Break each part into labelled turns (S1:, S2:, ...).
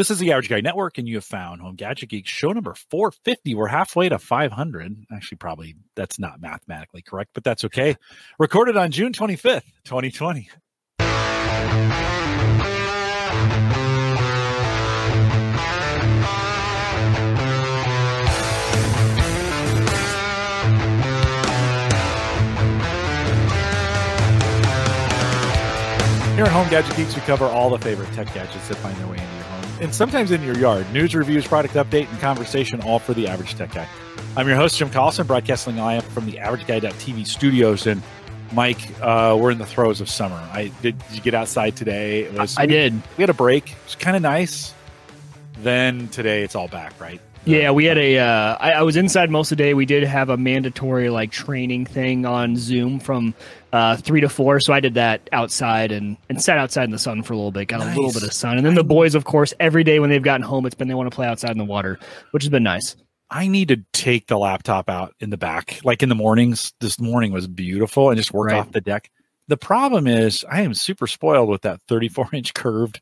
S1: This is the Average Guy Network, and you have found Home Gadget Geek show number 450. We're halfway to 500. Actually, probably that's not mathematically correct, but that's okay. Recorded on June 25th, 2020. Here at Home Gadget Geeks, we cover all the favorite tech gadgets that find their way into and sometimes in your yard. News, reviews, product update, and conversation, all for the average tech guy. I'm your host, Jim Collison, broadcasting live from the Average AverageGuy.tv studios. And Mike, uh, we're in the throes of summer. I did, did you get outside today? It
S2: was, I we, did.
S1: We had a break. It was kind of nice. Then today, it's all back, right?
S2: Yeah, we had a. Uh, I, I was inside most of the day. We did have a mandatory like training thing on Zoom from uh, three to four, so I did that outside and and sat outside in the sun for a little bit, got nice. a little bit of sun, and then the boys, of course, every day when they've gotten home, it's been they want to play outside in the water, which has been nice.
S1: I need to take the laptop out in the back, like in the mornings. This morning was beautiful, and just work right. off the deck. The problem is, I am super spoiled with that 34 inch curved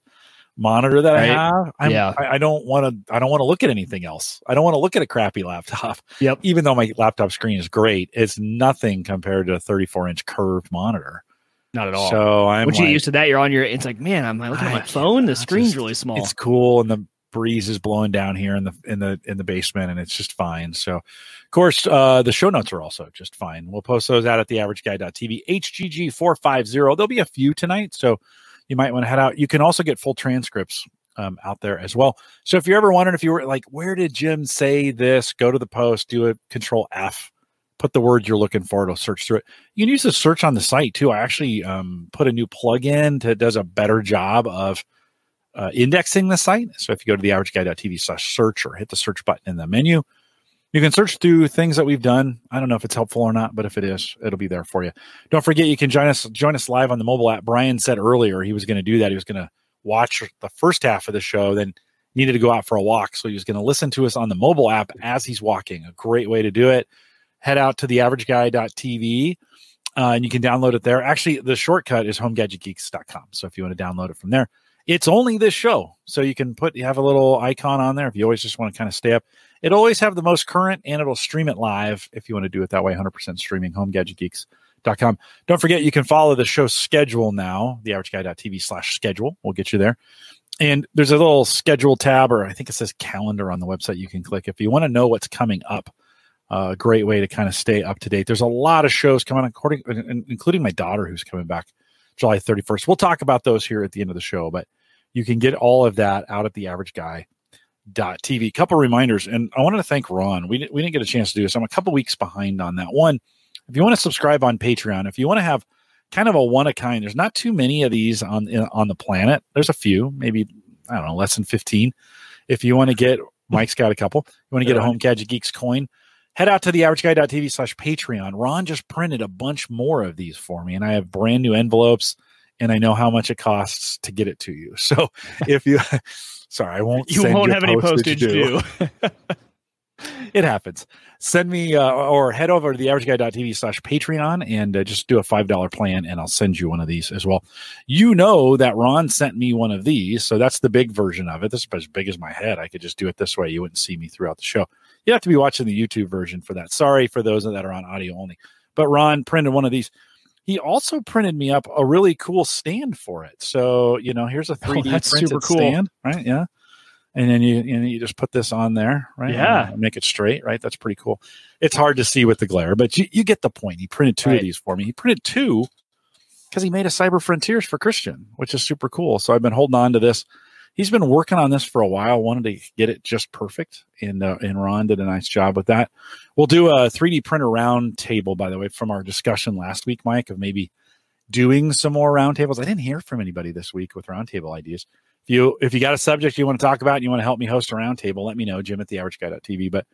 S1: monitor that right? I have. I'm, yeah. I, I don't want to. I don't want to look at anything else. I don't want to look at a crappy laptop.
S2: Yep.
S1: Even though my laptop screen is great, it's nothing compared to a 34 inch curved monitor.
S2: Not at all.
S1: So I'm.
S2: Once like, you used to that, you're on your. It's like, man, I'm like looking at my phone. The screen's just, really small.
S1: It's cool, and the breeze is blowing down here in the in the in the basement, and it's just fine. So, of course, uh, the show notes are also just fine. We'll post those out at the AverageGuy.tv. HGG four five zero. There'll be a few tonight, so you might want to head out. You can also get full transcripts um, out there as well. So if you're ever wondering if you were like, where did Jim say this? Go to the post, do a control F, put the word you're looking for, it'll search through it. You can use the search on the site too. I actually um, put a new plugin that does a better job of uh, indexing the site. So if you go to the averageguy.tv slash search or hit the search button in the menu, you can search through things that we've done. I don't know if it's helpful or not, but if it is, it'll be there for you. Don't forget you can join us join us live on the mobile app. Brian said earlier he was going to do that. He was going to watch the first half of the show, then needed to go out for a walk, so he was going to listen to us on the mobile app as he's walking. A great way to do it. Head out to the averageguy.tv uh, and you can download it there. Actually, the shortcut is homegadgetgeeks.com. So if you want to download it from there, it's only this show. So you can put you have a little icon on there if you always just want to kind of stay up It'll always have the most current and it'll stream it live if you want to do it that way 100% streaming homegadgetgeeks.com. Don't forget you can follow the show schedule now, theaverageguy.tv slash schedule. We'll get you there. And there's a little schedule tab, or I think it says calendar on the website you can click if you want to know what's coming up. A uh, great way to kind of stay up to date. There's a lot of shows coming, according, including my daughter who's coming back July 31st. We'll talk about those here at the end of the show, but you can get all of that out at the average guy dot TV. Couple reminders, and I wanted to thank Ron. We, we didn't get a chance to do this. I'm a couple weeks behind on that. One, if you want to subscribe on Patreon, if you want to have kind of a one of kind, there's not too many of these on on the planet. There's a few, maybe I don't know, less than 15. If you want to get, Mike's got a couple. You want to get a Home Gadget Geeks coin, head out to the averageguy.tv slash Patreon. Ron just printed a bunch more of these for me, and I have brand new envelopes, and I know how much it costs to get it to you. So if you Sorry, I won't.
S2: You won't have any postage due.
S1: it happens. Send me uh, or head over to the averageguy.tv slash Patreon and uh, just do a $5 plan and I'll send you one of these as well. You know that Ron sent me one of these. So that's the big version of it. This is as big as my head. I could just do it this way. You wouldn't see me throughout the show. You have to be watching the YouTube version for that. Sorry for those that are on audio only. But Ron printed one of these. He also printed me up a really cool stand for it. So, you know, here's a 3D oh, that's super cool. stand, right? Yeah. And then you, you just put this on there, right?
S2: Yeah.
S1: make it straight, right? That's pretty cool. It's hard to see with the glare, but you, you get the point. He printed two right. of these for me. He printed two because he made a Cyber Frontiers for Christian, which is super cool. So I've been holding on to this he's been working on this for a while. Wanted to get it just perfect, and uh, and Ron did a nice job with that. We'll do a 3D printer round table, by the way, from our discussion last week, Mike, of maybe doing some more roundtables. I didn't hear from anybody this week with roundtable ideas. If you if you got a subject you want to talk about and you want to help me host a roundtable, let me know, Jim at the averageguy.tv. But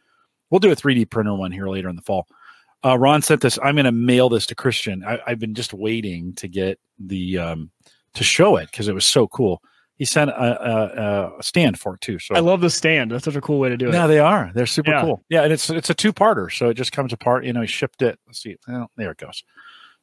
S1: we'll do a 3D printer one here later in the fall. Uh, Ron sent this. I'm going to mail this to Christian. I, have been just waiting to get the um, to show it because it was so cool he sent a, a, a, stand for it too. So
S2: I love the stand. That's such a cool way to do it.
S1: Yeah, they are. They're super yeah. cool. Yeah, and it's it's a two parter, so it just comes apart. You know, he shipped it. Let's see. Well, there it goes.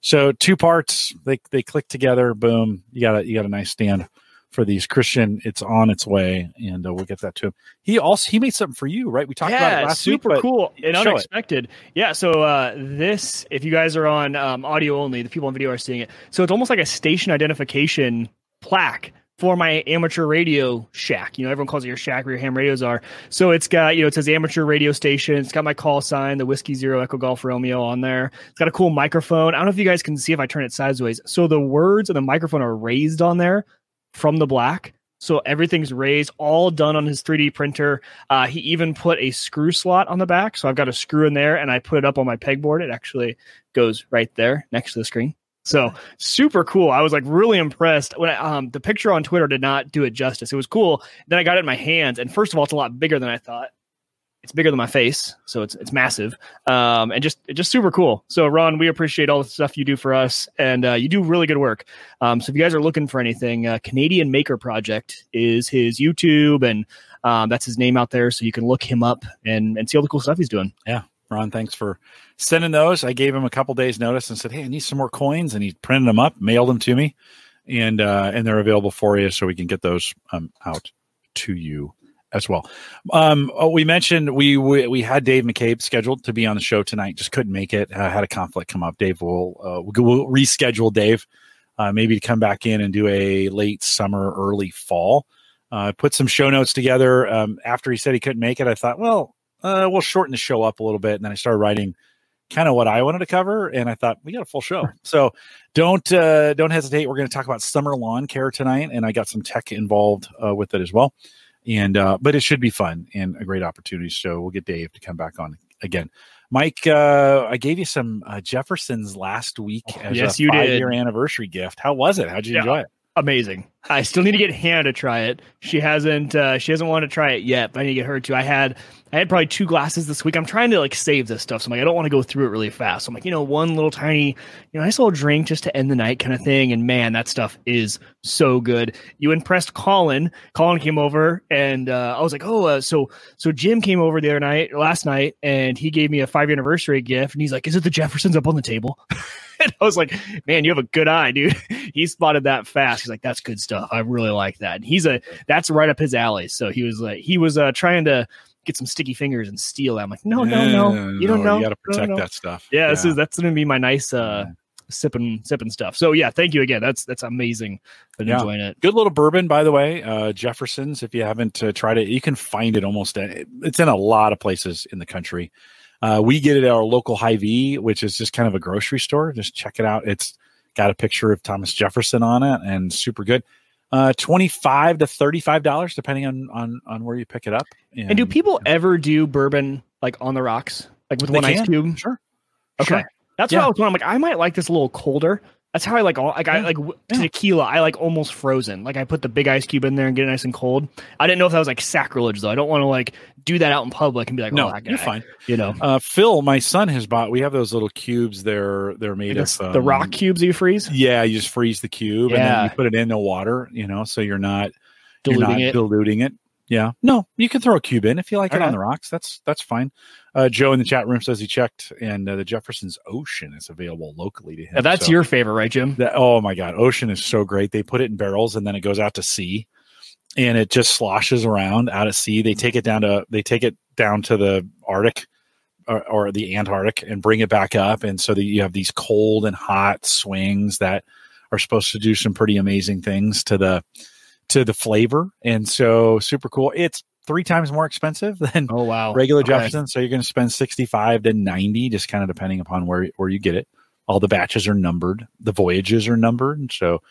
S1: So two parts. They they click together. Boom. You got a you got a nice stand for these Christian. It's on its way, and uh, we'll get that to him. He also he made something for you, right? We talked about it last
S2: super
S1: week. but
S2: cool and
S1: show it.
S2: unexpected. Yeah, so uh, this, if you guys are on um, audio only, the people on video are seeing it. So it's almost like a station identification plaque for my amateur radio shack. You know, everyone calls it your shack where your ham radios are. So it's got, you know, it says amateur radio station. It's got my call sign, the Whiskey Zero Echo Golf Romeo on there. It's got a cool microphone. I don't know if you guys can see if I turn it sideways. So the words and the microphone are raised on there from the black. So everything's raised, all done on his 3D printer. Uh, he even put a screw slot on the back. So I've got a screw in there and I put it up on my pegboard. It actually goes right there next to the screen. So super cool. I was like really impressed when I, um, the picture on Twitter did not do it justice. It was cool. Then I got it in my hands, and first of all, it's a lot bigger than I thought. It's bigger than my face, so it's it's massive, um, and just just super cool. So Ron, we appreciate all the stuff you do for us, and uh, you do really good work. Um, so if you guys are looking for anything, uh, Canadian Maker Project is his YouTube, and um, that's his name out there, so you can look him up and and see all the cool stuff he's doing.
S1: Ron, thanks for sending those. I gave him a couple days notice and said, "Hey, I need some more coins," and he printed them up, mailed them to me, and uh, and they're available for you, so we can get those um, out to you as well. Um, oh, we mentioned we, we we had Dave McCabe scheduled to be on the show tonight, just couldn't make it. Uh, had a conflict come up. Dave will uh, we'll reschedule Dave, uh, maybe to come back in and do a late summer, early fall. Uh, put some show notes together. Um, after he said he couldn't make it, I thought, well, uh, we'll shorten the show up a little bit. And then I started writing kind of what I wanted to cover, and I thought we got a full show. So don't uh, don't hesitate. We're going to talk about summer lawn care tonight, and I got some tech involved uh, with it as well. And uh, but it should be fun and a great opportunity. So we'll get Dave to come back on again. Mike, uh, I gave you some uh, Jeffersons last week as
S2: yes,
S1: a
S2: you did.
S1: five-year anniversary gift. How was it? How'd you
S2: Yeah.
S1: enjoy it?
S2: amazing. I still need to get Hannah to try it. She hasn't uh, she hasn't wanted to try it yet, but I need to get her to. I had I had probably two glasses this week. I'm trying to like save this stuff. So I'm like, I don't want to go through it really fast. So I'm like, you know, one little tiny, you know, nice little drink just to end the night kind of thing. And man, that stuff is so good. You impressed Colin. Colin came over and uh, I was like, oh, uh, so so Jim came over the other night, last night, and he gave me a five anniversary gift. And he's like, is it the Jeffersons up on the table? and I was like, man, you have a good eye, dude. he spotted that fast. He's like, that's good stuff. I really like that. And he's a that's right up his alley. So he was like, he was uh, trying to get some sticky fingers and steal. that. I'm like, no, no, no, you don't know.
S1: You got to protect
S2: no.
S1: that stuff.
S2: Yeah, this is that's gonna be my nice uh sipping sipping stuff. So yeah, thank you again. That's that's amazing. Been
S1: Yeah.
S2: enjoying it.
S1: good little bourbon by the way uh jefferson's if you haven't uh, tried it you can find it almost at, it's in a lot of places in the country uh we get it at our local Hy-Vee which is just kind of a grocery store just check it out it's got a picture of thomas jefferson on it and super good uh 25 to 35 dollars depending on on on where you pick it up
S2: And do people ever do bourbon like on the rocks, like with one ice cube?
S1: sure
S2: Okay,
S1: Sure.
S2: that's
S1: Yeah.
S2: what I was wondering. I'm like, I might like this a little colder. That's how I like all like I
S1: Yeah.
S2: like
S1: Yeah.
S2: tequila. I like almost frozen. Like I put the big ice cube in there and get it nice and cold. I didn't know if that was like sacrilege though. I don't want to like do that out in public and be like,
S1: no
S2: oh,
S1: you're fine
S2: You know,
S1: uh phil my son has bought we have those little cubes they're they're made
S2: Like
S1: of
S2: the
S1: um,
S2: rock cubes you freeze,
S1: Yeah, you just freeze the cube and then you put it in the water, you know, so you're not you're
S2: diluting
S1: not
S2: it.
S1: diluting it. Yeah. No, you can throw a cube in if you like it on the rocks. That's that's fine. Uh, Joe in the chat room says he checked and uh, the Jefferson's Ocean is available locally to him.
S2: Now, that's
S1: So
S2: your favorite, right, Jim?
S1: that, oh my god, Ocean is so great. They put it in barrels and then it goes out to sea and it just sloshes around out at sea. They take it down to they take it down to the Arctic or, or the Antarctic and bring it back up, and so that you have these cold and hot swings that are supposed to do some pretty amazing things to the to the flavor, and so super cool. It's three times more expensive than
S2: Oh wow,
S1: regular
S2: Okay.
S1: Jefferson, so you're going to spend sixty five to ninety, just kind of depending upon where where you get it. All the batches are numbered, the voyages are numbered, and so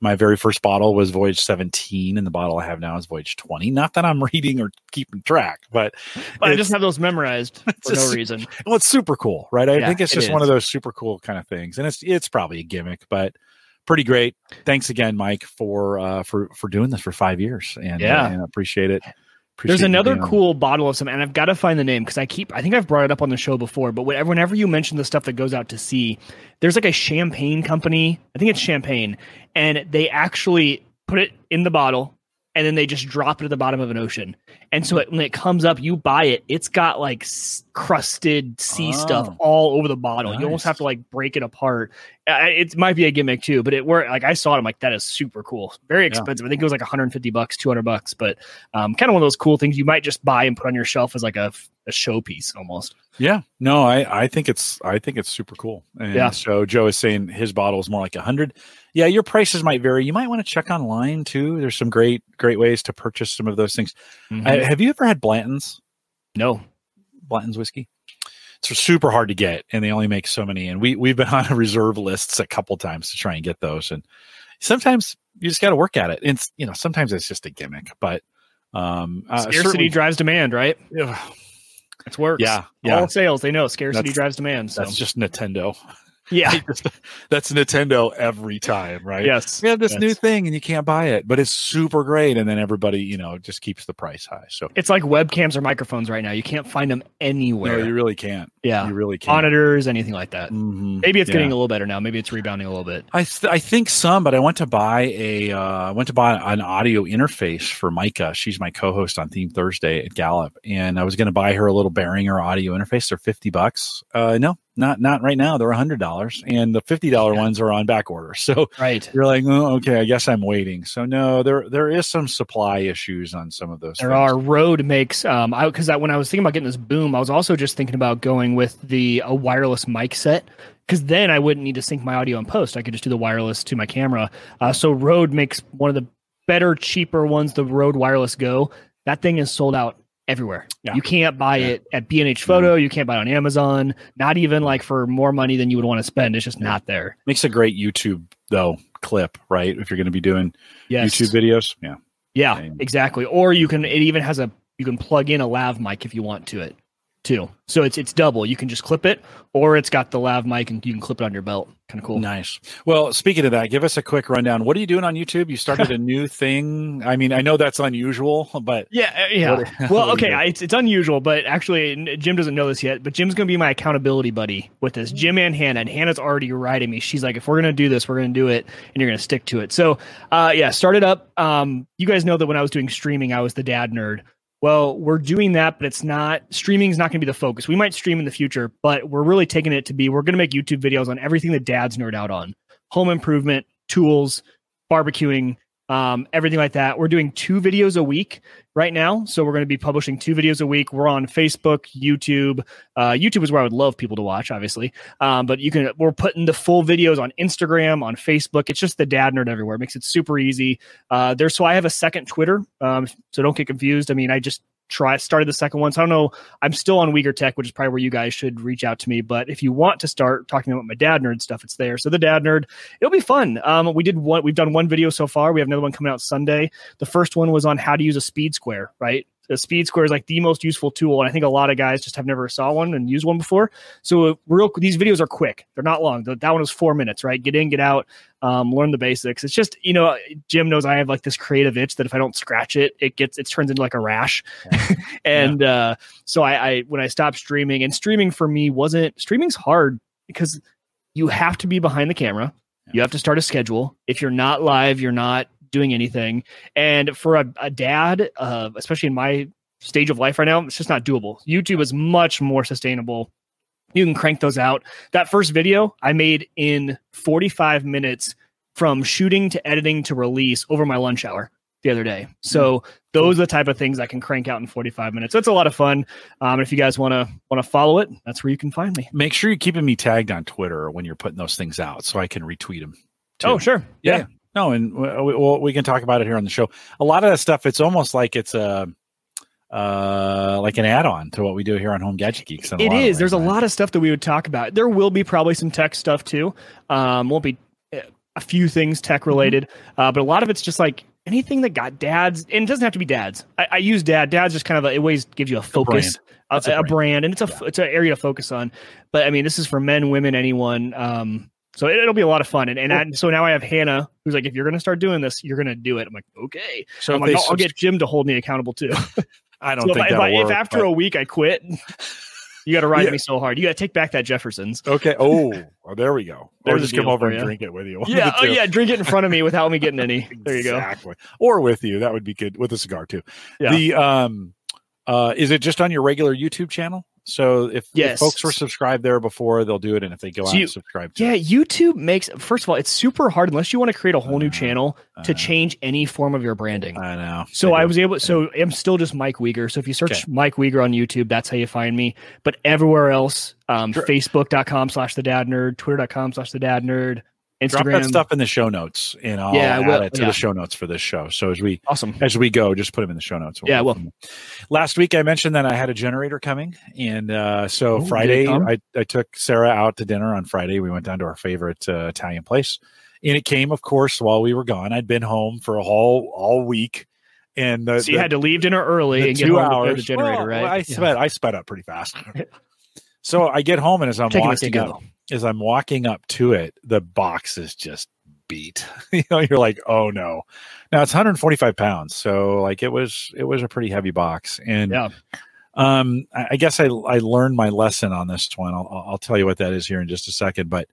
S1: my very first bottle was voyage 17 and the bottle i have now is voyage 20 not that i'm reading or keeping track but
S2: But I just have those memorized for no reason.
S1: well it's super cool right i
S2: Yeah,
S1: think it's
S2: it
S1: just one of those super cool kind of things and it's it's probably a gimmick but pretty great thanks again mike for uh for for doing this for five years and
S2: Yeah.
S1: uh, and I appreciate it
S2: There's
S1: Appreciate you
S2: another cool bottle of some, and I've got to find the name because I keep. I think I've brought it up on the show before, but whenever, whenever you mention the stuff that goes out to sea, there's like a champagne company. I think it's champagne, and they actually put it in the bottle, and then they just drop it at the bottom of an ocean. And so it, when it comes up, you buy it. It's got like s- crusted sea stuff
S1: Oh.
S2: all over the bottle. You almost have to like break it apart. uh, it might be a gimmick too, but it worked. Like I saw it, I'm like, that is super cool. Very expensive. I think it was like 150 bucks, 200 bucks, but um, kind of one of those cool things you might just buy and put on your shelf as like a, a showpiece almost.
S1: Yeah, no, I I think it's I think it's super cool. And
S2: Yeah.
S1: So Joe is saying his bottle is more like a hundred. Yeah, your prices might vary. You might want to check online too. There's some great great ways to purchase some of those things.
S2: Mhm.
S1: I, have you ever had Blanton's
S2: no,
S1: Blanton's whiskey? It's super hard to get, and they only make so many. And we we've been on reserve lists a couple times to try and get those. And sometimes you just got to work at it. It's you know sometimes it's just a gimmick, but um, uh,
S2: scarcity drives demand, right?
S1: Ugh,
S2: It's works.
S1: Yeah, yeah.
S2: All sales, they know scarcity
S1: That's-
S2: drives demand. So
S1: that's just Nintendo.
S2: Yeah,
S1: that's Nintendo every time, right?
S2: yes,
S1: we have this new thing and you can't buy it, but it's super great. And then everybody, you know, just keeps the price high. So
S2: It's like webcams or microphones right now. You can't find them anywhere.
S1: no, you really can't.
S2: yeah,
S1: You really can't.
S2: monitors, anything like that.
S1: Mhm.
S2: Maybe it's
S1: Yeah.
S2: getting a little better now. Maybe it's rebounding a little bit.
S1: I th- I think some, but I went to buy a uh, I went to buy an audio interface for Micah. She's my co-host on Theme Thursday at Gallup, and I was going to buy her a little Behringer audio interface. They're fifty bucks. Uh, no, not not right now. They're a hundred dollars, and the fifty dollar ones are on back order. So
S2: Right.
S1: you're like, oh, okay, I guess I'm waiting. So no, there there is some supply issues on some of those.
S2: There
S1: things.
S2: are Rode makes um I because I, when I was thinking about getting this boom, I was also just thinking about going with the a wireless mic set because then I wouldn't need to sync my audio in post. I could just do the wireless to my camera. Uh, so Rode makes one of the better, cheaper ones, the Rode Wireless Go. That thing is sold out everywhere.
S1: Yeah.
S2: You can't buy
S1: Yeah.
S2: it at B&H mm-hmm. Photo. You can't buy it on Amazon. Not even like for more money than you would want to spend. It's just
S1: Yeah.
S2: not there.
S1: makes a great YouTube though clip, right? If you're going to be doing
S2: Yes.
S1: YouTube videos, yeah.
S2: Yeah, exactly. Or you can it even has a you can plug in a lav mic if you want to it too. So it's it's double. You can just clip it or it's got the lav mic and you can clip it on your belt. Kind of cool.
S1: Nice. Well, speaking of that, give us a quick rundown. What are you doing on YouTube? You started a new thing. I mean, I know that's unusual, but
S2: Yeah, uh, yeah.
S1: What- what
S2: well, okay. I, it's it's unusual, but actually Jim doesn't know this yet. But Jim's gonna be my accountability buddy with this. Jim and Hannah, and Hannah's already riding me. She's like, if we're gonna do this, we're gonna do it, and you're gonna stick to it. So, uh, yeah, started up. Um, you guys know that when I was doing streaming, I was the dad nerd. Well, we're doing that, but it's not streaming is not going to be the focus. We might stream in the future, but we're really taking it to be we're going to make YouTube videos on everything that dads nerd out on home improvement, tools, barbecuing, um, everything like that. We're doing two videos a week right now. So we're going to be publishing two videos a week. We're on Facebook, YouTube. Uh, YouTube is where I would love people to watch, obviously. Um, but you can, we're putting the full videos on Instagram, on Facebook. It's just the dad nerd everywhere. It makes it super easy. Uh, there's, so I have a second Twitter. Um, so don't get confused. I mean, I just try started the second one. So I don't know. I'm still on WiegerTech, which is probably where you guys should reach out to me. But if you want to start talking about my dad nerd stuff, it's there. So the dad nerd, it'll be fun. Um, we did one. We've done one video so far. We have another one coming out Sunday. The first one was on how to use a speed square. Right, the speed square is like the most useful tool, and I think a lot of guys just have never saw one and used one before. So uh, real, these videos are quick. They're not long. That one was four minutes. Right, get in, get out, um, learn the basics. It's just you know, Jim knows I have like this creative itch that if I don't scratch it, it gets it turns into like a rash. and uh, so I, I when I stopped streaming, and streaming for me wasn't streaming's hard because you have to be behind the camera. You have to start a schedule. If you're not live, you're not doing anything. And for a, a dad, uh, especially in my stage of life right now, it's just not doable. YouTube is much more sustainable. You can crank those out. That first video I made in 45 minutes from shooting to editing to release over my lunch hour the other day. So those are the type of things I can crank out in 45 minutes. So it's a lot of fun. Um, if you guys want to want to follow it, that's where you can find me.
S1: make sure you're keeping me tagged on Twitter when you're putting those things out so I can retweet them.
S2: Oh, sure.
S1: Yeah. No, and we, we, we can talk about it here on the show. A lot of that stuff, it's almost like it's a uh like an add-on to what we do here on Home Gadget Geeks.
S2: It
S1: of.
S2: There's a lot of stuff that we would talk about. There will be probably some tech stuff too. Um, won't be uh, a few things tech related, uh, but a lot of it's just like anything that got dads, and it doesn't have to be dads. I, I use dad. Dad's just kind of a, it always gives you a focus, a,
S1: It's a
S2: a
S1: brand.
S2: brand, and it's a f it's an area to focus on. But I mean, this is for men, women, anyone. Um, so it, will be a lot of fun. And, and I, so now I have Hannah, who's like, if you're going to start doing this, you're going to do it. I'm like, okay.
S1: So
S2: I'm like, I'll, I'll get Jim to hold me accountable too.
S1: I don't
S2: So if,
S1: think
S2: if, I, if after
S1: but-
S2: a week I quit, you got to ride
S1: Yeah.
S2: me so hard. You got to take back that Jefferson's.
S1: Okay. Oh, well, there we go. Or
S2: There's
S1: just come over and
S2: ya.
S1: drink it with you. One
S2: Yeah, oh yeah, drink it in front of me without me getting any. There you go.
S1: Exactly. Or with you. That would be good with a cigar too.
S2: Yeah.
S1: The um uh is it just on your regular YouTube channel? So if, if folks were subscribed there before, they'll do it, and if they go
S2: So
S1: out
S2: you-
S1: and subscribe, to
S2: Yeah,
S1: it,
S2: YouTube makes first of all, it's super hard unless you want to create a whole new
S1: Uh,
S2: channel to
S1: uh,
S2: change any form of your branding.
S1: I know.
S2: So
S1: They
S2: I was able. So I'm still just Mike Wieger. So if you search
S1: Okay.
S2: Mike Wieger on YouTube, that's how you find me. But everywhere else, um,
S1: Sure.
S2: Facebook.com slash the Dad Nerd, Twitter.com slash the Dad Nerd,
S1: drop that stuff in the show notes, and I'll
S2: Yeah,
S1: add
S2: will,
S1: it to
S2: yeah.
S1: the show notes for this show. So as we
S2: Awesome.
S1: as we go, just put them in the show notes.
S2: Yeah, well.
S1: Last week I mentioned that I had a generator coming, and uh, so
S2: Oh, it
S1: Friday? I, I took Sarah out to dinner on Friday. We went down to our favorite uh, Italian place, and it came, of course, while we were gone. I'd been home for a whole all week, and the,
S2: So you
S1: the-
S2: had to leave dinner early and get
S1: two
S2: to
S1: hours
S2: play the generator,
S1: well,
S2: right?
S1: I
S2: Yeah.
S1: sped I sped up pretty fast. so I get home, and as I'm
S2: Taking
S1: walking up, as I'm walking up to it, the box is just beat. you know, you're like, oh no. Now it's 145 pounds, so like it was it was a pretty heavy box, and
S2: Yeah.
S1: um, I, I guess I I learned my lesson on this one. I'll I'll tell you what that is here in just a second, but.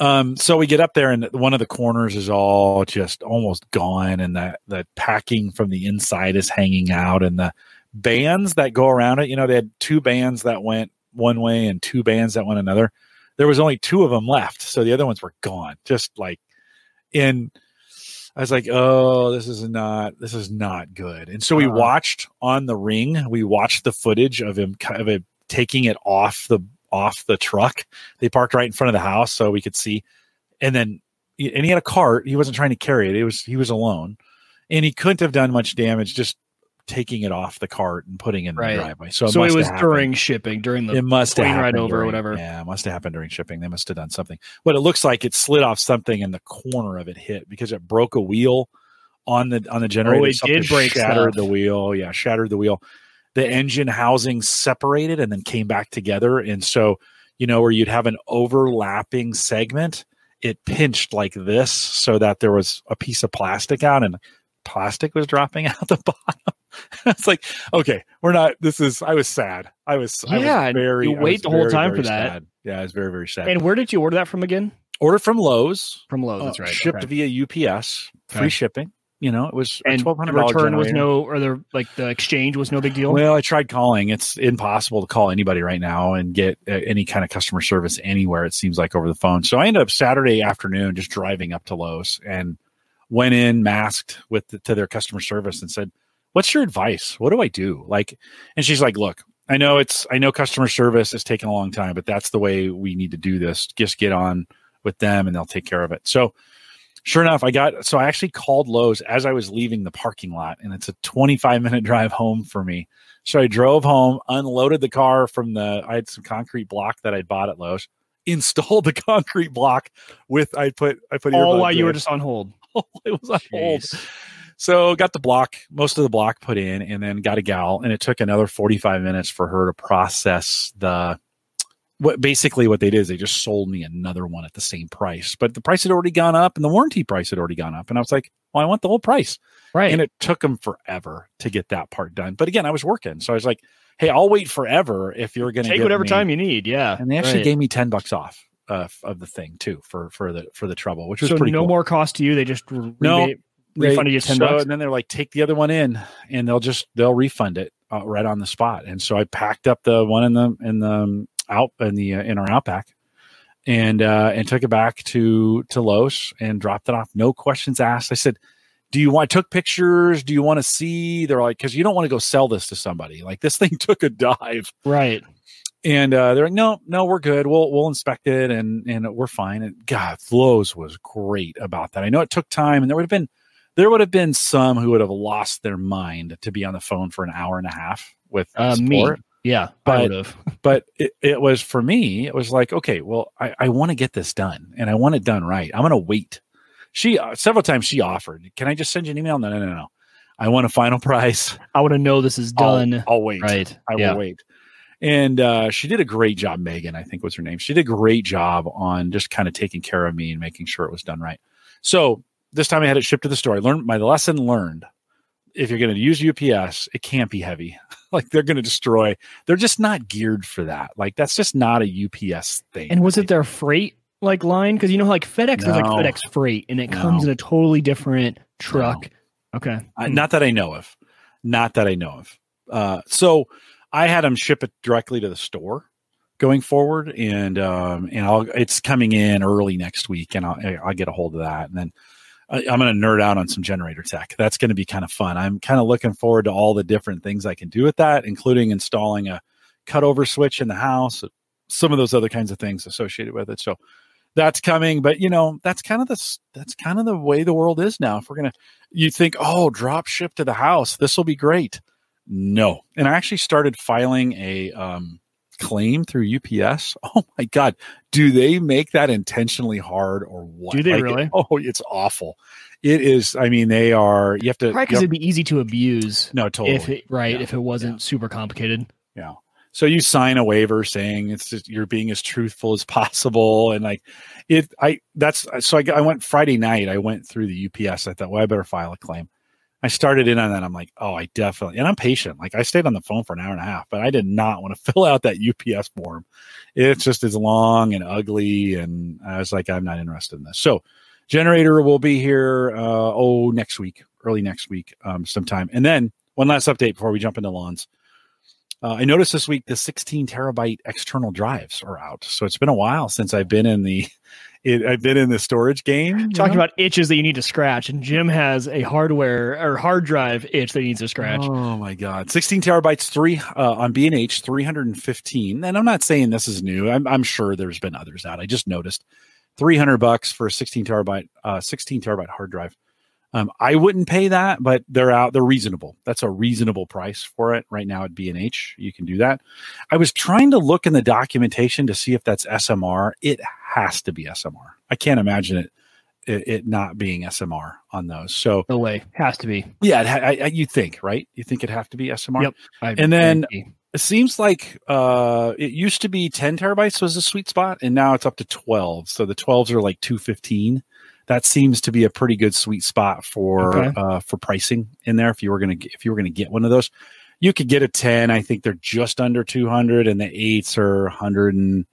S1: Um, so we get up there and one of the corners is all just almost gone and that the packing from the inside is hanging out and the bands that go around it, you know, they had two bands that went one way and two bands that went another. There was only two of them left. So the other ones were gone, just like in, I was like, oh, this is not, this is not good. And so we
S2: Uh-huh.
S1: watched on the ring, we watched the footage of him, of him taking it off the, off the truck. They parked right in front of the house so we could see. And then, and he had a cart. He wasn't trying to carry it. It was, he was alone and he couldn't have done much damage just taking it off the cart and putting it in
S2: Right.
S1: the driveway. So,
S2: So it was during shipping, during the
S1: it must have
S2: plane ride over or
S1: during-
S2: whatever.
S1: Yeah, it must have happened during shipping. They must have done something. But it looks like it slid off something and the corner of it hit because it broke a wheel on the on the oh, generator.
S2: Oh, it
S1: Something
S2: did break
S1: shattered the wheel. Yeah, shattered the wheel. The engine housing separated and then came back together. And so, you know, where you'd have an overlapping segment, it pinched like this so that there was a piece of plastic out and plastic was dropping out the bottom. it's like, okay, we're not. This is. I was sad. I was. I
S2: Yeah,
S1: was very.
S2: you wait the whole
S1: very,
S2: time
S1: very
S2: for that.
S1: Yeah, I was very very sad.
S2: And where did you order that from again?
S1: Order from Lowe's.
S2: From Lowe's.
S1: uh,
S2: That's right.
S1: Shipped
S2: okay.
S1: via UPS. Free
S2: Okay.
S1: shipping. You know, it was a
S2: And
S1: twelve hundred
S2: return was no, or the like the exchange was no big deal.
S1: Well, I tried calling. It's impossible to call anybody right now and get uh, any kind of customer service anywhere. It seems like over the phone. So I ended up Saturday afternoon just driving up to Lowe's and went in masked with the, to their customer service and said, "What's your advice? What do I do?" Like, and she's like, "Look, I know it's I know customer service is taking a long time, but that's the way we need to do this. Just get on with them and they'll take care of it." So sure enough, I got so I actually called Lowe's as I was leaving the parking lot, and it's a 25 minute drive home for me. So I drove home, unloaded the car from the I had some concrete block that I bought at Lowe's, installed the concrete block with I put I put
S2: All while you were just on hold.
S1: it was on hold. So got the block, most of the block put in, and then got a gal, and it took another 45 minutes for her to process the what basically what they did is they just sold me another one at the same price. But the price had already gone up and the warranty price had already gone up. And I was like, well, I want the whole price.
S2: Right.
S1: And it took them forever to get that part done. But again, I was working. So I was like, hey, I'll wait forever if you're gonna
S2: Take whatever
S1: me-
S2: time you need. Yeah.
S1: and they actually
S2: Right.
S1: gave me 10 bucks off uh, of the thing too for for the for the trouble, which was
S2: so
S1: pretty
S2: no
S1: cool.
S2: more cost to you. They just re-
S1: No.
S2: rebate- refunded you 10
S1: so,
S2: bucks?
S1: and then they're like take the other one in and they'll just they'll refund it uh, right on the spot and so i packed up the one in the in the um, out in the uh, in our outback and uh and took it back to to Lowe's and dropped it off no questions asked i said do you want I took pictures do you want to see they're like because you don't want to go sell this to somebody like this thing took a dive
S2: Right.
S1: And uh, they're like, no, no, we're good. We'll we'll inspect it and and we're fine. And God, Lowe's was great about that. I know it took time, and there would have been there would have been some who would have lost their mind to be on the phone for an hour and a half with
S2: Uh, me. Yeah. I
S1: But-
S2: would have.
S1: But it, it was for me. It was like, okay, well, I, I want to get this done, and I want it done right. I'm going to wait. She uh, several times she offered, can I just send you an email? No, no, no, no. I want a final price.
S2: I want to know this is
S1: I'll-
S2: done.
S1: I'll wait.
S2: right.
S1: I
S2: yeah.
S1: will wait. And uh, she did a great job, Megan, I think was her name. She did a great job on just kind of taking care of me and making sure it was done right. So this time I had it shipped to the store. I learned my lesson learned. If you're going to use UPS, it can't be heavy. like they're going to destroy. They're just not geared for that. Like that's just not a UPS thing.
S2: And was it their freight like line? Because you know, like FedEx is like FedEx freight, and it comes in a totally different truck. Okay.
S1: Uh, not that I know of. Not that I know of. Uh, so I had them ship it directly to the store going forward, and um, and I'll it's coming in early next week, and I'll I'll get a hold of that, and then I, I'm going to nerd out on some generator tech. That's going to be kind of fun. I'm kind of looking forward to all the different things I can do with that, including installing a cutover switch in the house, some of those other kinds of things associated with it. So that's coming, but you know, that's kind of the that's kind of the way the world is now. If we're gonna, you think, oh, drop ship to the house, this will be great. No, and I actually started filing a um, claim through UPS. Oh my god, do they make that intentionally hard or what?
S2: Do they like, really?
S1: Oh, it's awful. It is. I mean, they are. You have to
S2: right because it'd be easy to abuse.
S1: No, totally.
S2: If it, right,
S1: yeah.
S2: if it wasn't
S1: yeah.
S2: super complicated.
S1: Yeah. So you sign a waiver saying it's just, you're being as truthful as possible, and like it. I that's so I, I went Friday night. I went through the UPS. I thought, well, I better file a claim. I started in on that. I'm like, oh, I definitely, and I'm patient. Like I stayed on the phone for an hour and a half, but I did not want to fill out that UPS form. It's just as long and ugly, and I was like, I'm not interested in this. So, generator will be here. Uh, oh, next week, early next week, um, sometime. And then one last update before we jump into lawns. Uh, I noticed this week the 16 terabyte external drives are out. So it's been a while since I've been in the it, I've been in the storage game.
S2: Talking know? about itches that you need to scratch, and Jim has a hardware or hard drive itch that he needs to scratch.
S1: Oh my god, 16 terabytes, three uh, on B and H, 315. And I'm not saying this is new. I'm, I'm sure there's been others out. I just noticed 300 bucks for a 16 terabyte, uh, 16 terabyte hard drive. Um, I wouldn't pay that, but they're out. They're reasonable. That's a reasonable price for it right now at B and H. You can do that. I was trying to look in the documentation to see if that's SMR. It has to be SMR. I can't imagine it it, it not being SMR on those. So
S2: no way, has to be.
S1: Yeah, I, I, you think right? You think it'd have to be SMR?
S2: Yep.
S1: I, and then it seems like uh, it used to be 10 terabytes was a sweet spot, and now it's up to 12. So the 12s are like 215 that seems to be a pretty good sweet spot for okay. uh, for pricing in there. If you were gonna if you were gonna get one of those, you could get a ten. I think they're just under two hundred, and the eights are hundred and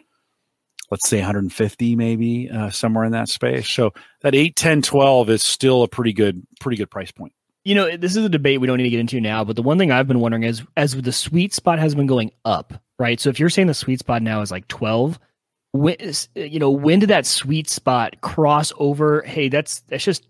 S1: let's say 150 maybe uh, somewhere in that space. So that 8, 10, 12 is still a pretty good pretty good price point.
S2: You know, this is a debate we don't need to get into now, but the one thing I've been wondering is as the sweet spot has been going up, right? So if you're saying the sweet spot now is like 12, when you know when did that sweet spot cross over hey that's that's just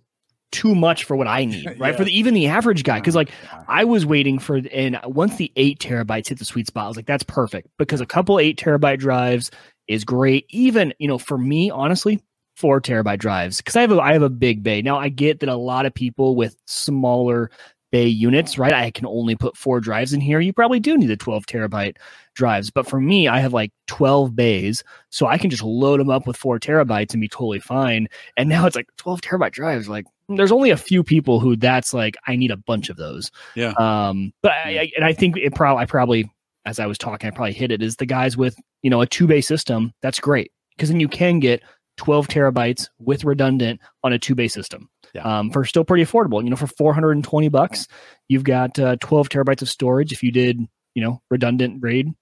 S2: too much for what i need right yeah. for the, even the average guy because like i was waiting for and once the eight terabytes hit the sweet spot i was like that's perfect because a couple eight terabyte drives is great even you know for me honestly four terabyte drives because i have a i have a big bay now i get that a lot of people with smaller bay units, right? I can only put four drives in here. You probably do need the 12 terabyte drives. But for me, I have like 12 bays. So I can just load them up with four terabytes and be totally fine. And now it's like 12 terabyte drives. Like there's only a few people who that's like, I need a bunch of those.
S1: Yeah.
S2: Um, but I, I and I think it probably, I probably, as I was talking, I probably hit it is the guys with, you know, a two bay system. That's great. Cause then you can get 12 terabytes with redundant on a two bay system yeah. um, for still pretty affordable. You know, for 420 bucks, you've got uh, 12 terabytes of storage. If you did, you know, redundant RAID,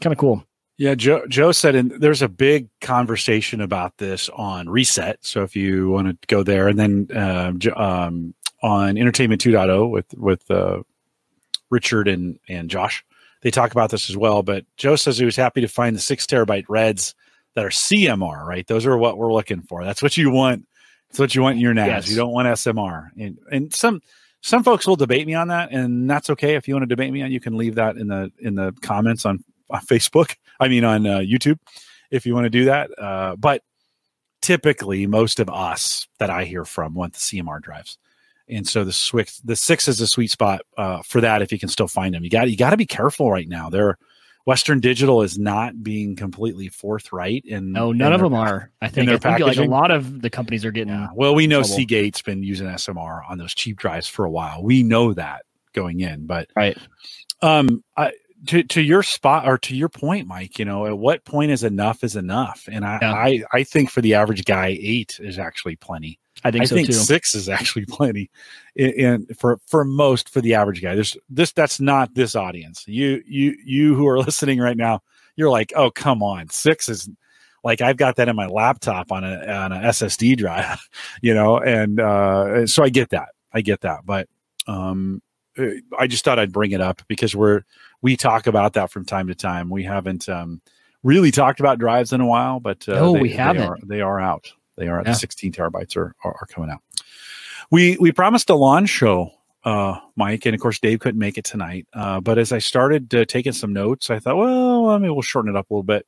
S2: kind of cool.
S1: Yeah, Joe, Joe said, and there's a big conversation about this on Reset. So if you want to go there, and then uh, um, on Entertainment 2.0 with with uh, Richard and and Josh, they talk about this as well. But Joe says he was happy to find the six terabyte reds that are CMR. Right, those are what we're looking for. That's what you want that's what you want in your NAS. Yes. You don't want SMR. And, and some some folks will debate me on that, and that's okay. If you want to debate me on, you can leave that in the in the comments on, on Facebook. I mean, on uh, YouTube, if you want to do that. Uh, but typically, most of us that I hear from want the CMR drives, and so the switch the six is a sweet spot uh, for that. If you can still find them, you got you got to be careful right now. They're Western Digital is not being completely forthright. And
S2: no, none of them are. I think, I think like a lot of the companies are getting. Yeah.
S1: Well, we know trouble. Seagate's been using SMR on those cheap drives for a while. We know that going in, but
S2: right.
S1: Um, I, to to your spot or to your point, Mike. You know, at what point is enough is enough? And I yeah. I, I think for the average guy, eight is actually plenty.
S2: I think
S1: I
S2: so
S1: think
S2: too.
S1: six is actually plenty, and for for most for the average guy. There's this that's not this audience. You you you who are listening right now, you're like, oh come on, six is like I've got that in my laptop on a on a SSD drive, you know, and uh, so I get that, I get that, but um, uh, I just thought I'd bring it up because we're we talk about that from time to time. We haven't um, really talked about drives in a while, but
S2: uh, no, they, we haven't.
S1: They are, they are out. They are at yeah. 16 terabytes are, are, are coming out. We we promised a launch show, uh, Mike, and of course Dave couldn't make it tonight. Uh, but as I started uh, taking some notes, I thought, well, I mean, we'll shorten it up a little bit.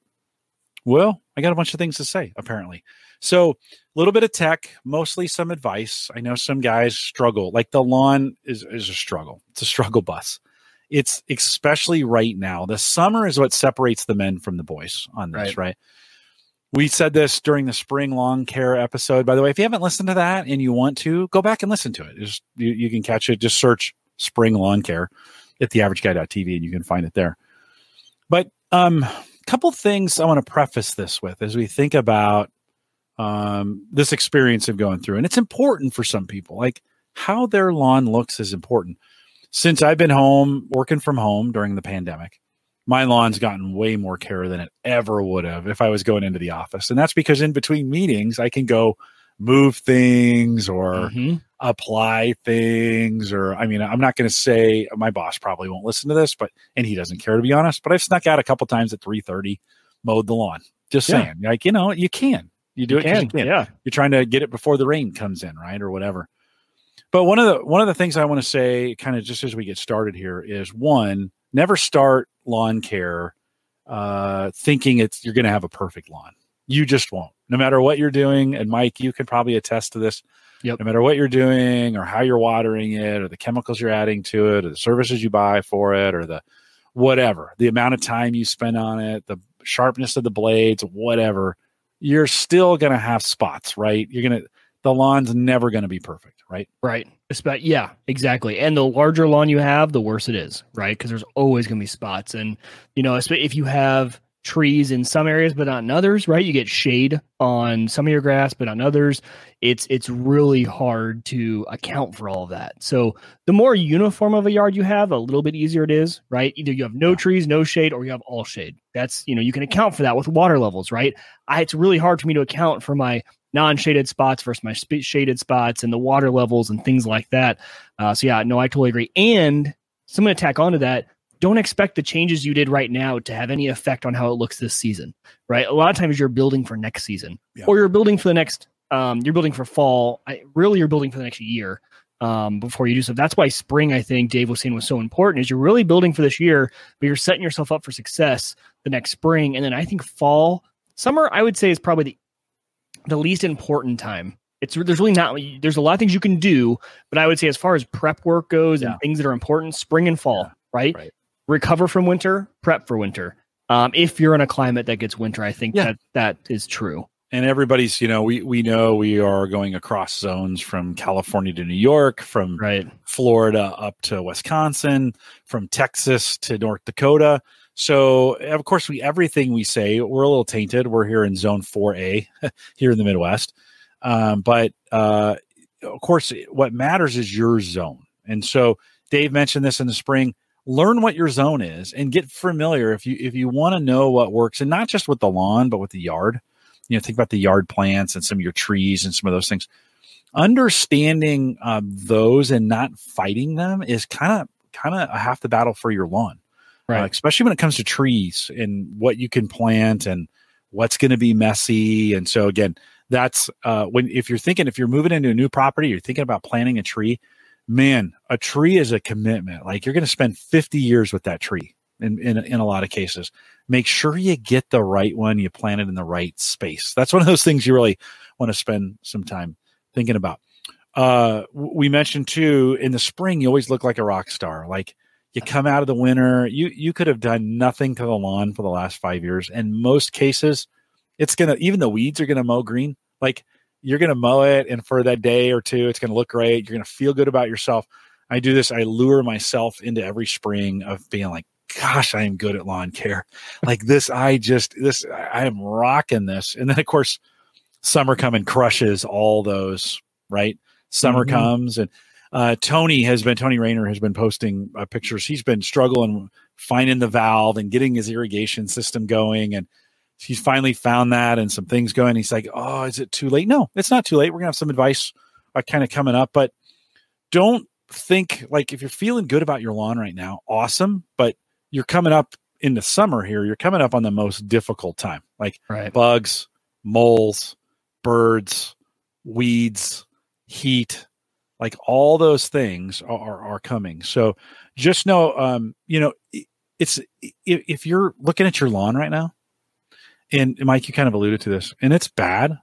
S1: Well, I got a bunch of things to say apparently. So a little bit of tech, mostly some advice. I know some guys struggle. Like the lawn is is a struggle. It's a struggle bus. It's especially right now. The summer is what separates the men from the boys on this, right? right? We said this during the spring lawn care episode. By the way, if you haven't listened to that and you want to, go back and listen to it. Just, you, you can catch it. Just search spring lawn care at theaverageguy.tv and you can find it there. But um, a couple things I want to preface this with as we think about um, this experience of going through. And it's important for some people. Like how their lawn looks is important. Since I've been home, working from home during the pandemic, my lawn's gotten way more care than it ever would have if I was going into the office. And that's because in between meetings, I can go move things or mm-hmm. apply things. Or, I mean, I'm not going to say my boss probably won't listen to this, but, and he doesn't care to be honest, but I've snuck out a couple times at 330, mowed the lawn. Just yeah. saying, like, you know, you can. You do you it can. you can.
S2: Yeah.
S1: You're trying to get it before the rain comes in, right? Or whatever. But one of the one of the things I want to say, kind of just as we get started here, is one, never start lawn care uh, thinking it's you're going to have a perfect lawn. You just won't. No matter what you're doing, and Mike, you can probably attest to this.
S2: Yep.
S1: No matter what you're doing, or how you're watering it, or the chemicals you're adding to it, or the services you buy for it, or the whatever, the amount of time you spend on it, the sharpness of the blades, whatever, you're still going to have spots, right? You're going to the lawn's never going to be perfect, right?
S2: Right. Yeah, exactly. And the larger lawn you have, the worse it is, right? Because there's always going to be spots. And, you know, if you have trees in some areas but not in others right you get shade on some of your grass but on others it's it's really hard to account for all of that so the more uniform of a yard you have a little bit easier it is right either you have no trees no shade or you have all shade that's you know you can account for that with water levels right I, it's really hard for me to account for my non-shaded spots versus my shaded spots and the water levels and things like that uh, so yeah no i totally agree and so i'm going to tack onto that don't expect the changes you did right now to have any effect on how it looks this season, right? A lot of times you're building for next season yeah. or you're building for the next, um, you're building for fall. I, really, you're building for the next year um, before you do so. That's why spring, I think Dave was saying was so important is you're really building for this year, but you're setting yourself up for success the next spring. And then I think fall, summer, I would say is probably the, the least important time it's there's really not there's a lot of things you can do but i would say as far as prep work goes yeah. and things that are important spring and fall yeah, right? right? recover from winter, prep for winter. Um, if you're in a climate that gets winter, I think yeah. that that is true.
S1: And everybody's, you know, we we know we are going across zones from California to New York, from
S2: right.
S1: Florida up to Wisconsin, from Texas to North Dakota. So of course, we everything we say we're a little tainted. We're here in Zone Four A, here in the Midwest. Um, but uh, of course, what matters is your zone. And so Dave mentioned this in the spring learn what your zone is and get familiar if you if you want to know what works and not just with the lawn but with the yard you know think about the yard plants and some of your trees and some of those things understanding uh, those and not fighting them is kind of kind of half the battle for your lawn
S2: right uh,
S1: especially when it comes to trees and what you can plant and what's going to be messy and so again that's uh, when if you're thinking if you're moving into a new property you're thinking about planting a tree man, a tree is a commitment. Like you're going to spend 50 years with that tree in, in, in a lot of cases. Make sure you get the right one, you plant it in the right space. That's one of those things you really want to spend some time thinking about. Uh, we mentioned too in the spring, you always look like a rock star. Like you come out of the winter, you you could have done nothing to the lawn for the last five years. In most cases, it's gonna even the weeds are gonna mow green. Like you're going to mow it and for that day or two it's going to look great you're going to feel good about yourself i do this i lure myself into every spring of being like gosh i am good at lawn care like this i just this i am rocking this and then of course summer come and crushes all those right summer mm-hmm. comes and uh, Tony has been Tony Rayner has been posting uh, pictures. He's been struggling finding the valve and getting his irrigation system going, and he's finally found that and some things going. He's like, oh, is it too late? No, it's not too late. We're gonna have some advice uh, kind of coming up, but don't think like if you're feeling good about your lawn right now, awesome. But you're coming up in the summer here, you're coming up on the most difficult time. Like
S2: Right.
S1: bugs, moles, birds, weeds, heat, like all those things are, are, coming. So just know, um, you know, it's if you're looking at your lawn right now, and Mike, you kind of alluded to this, and it's bad.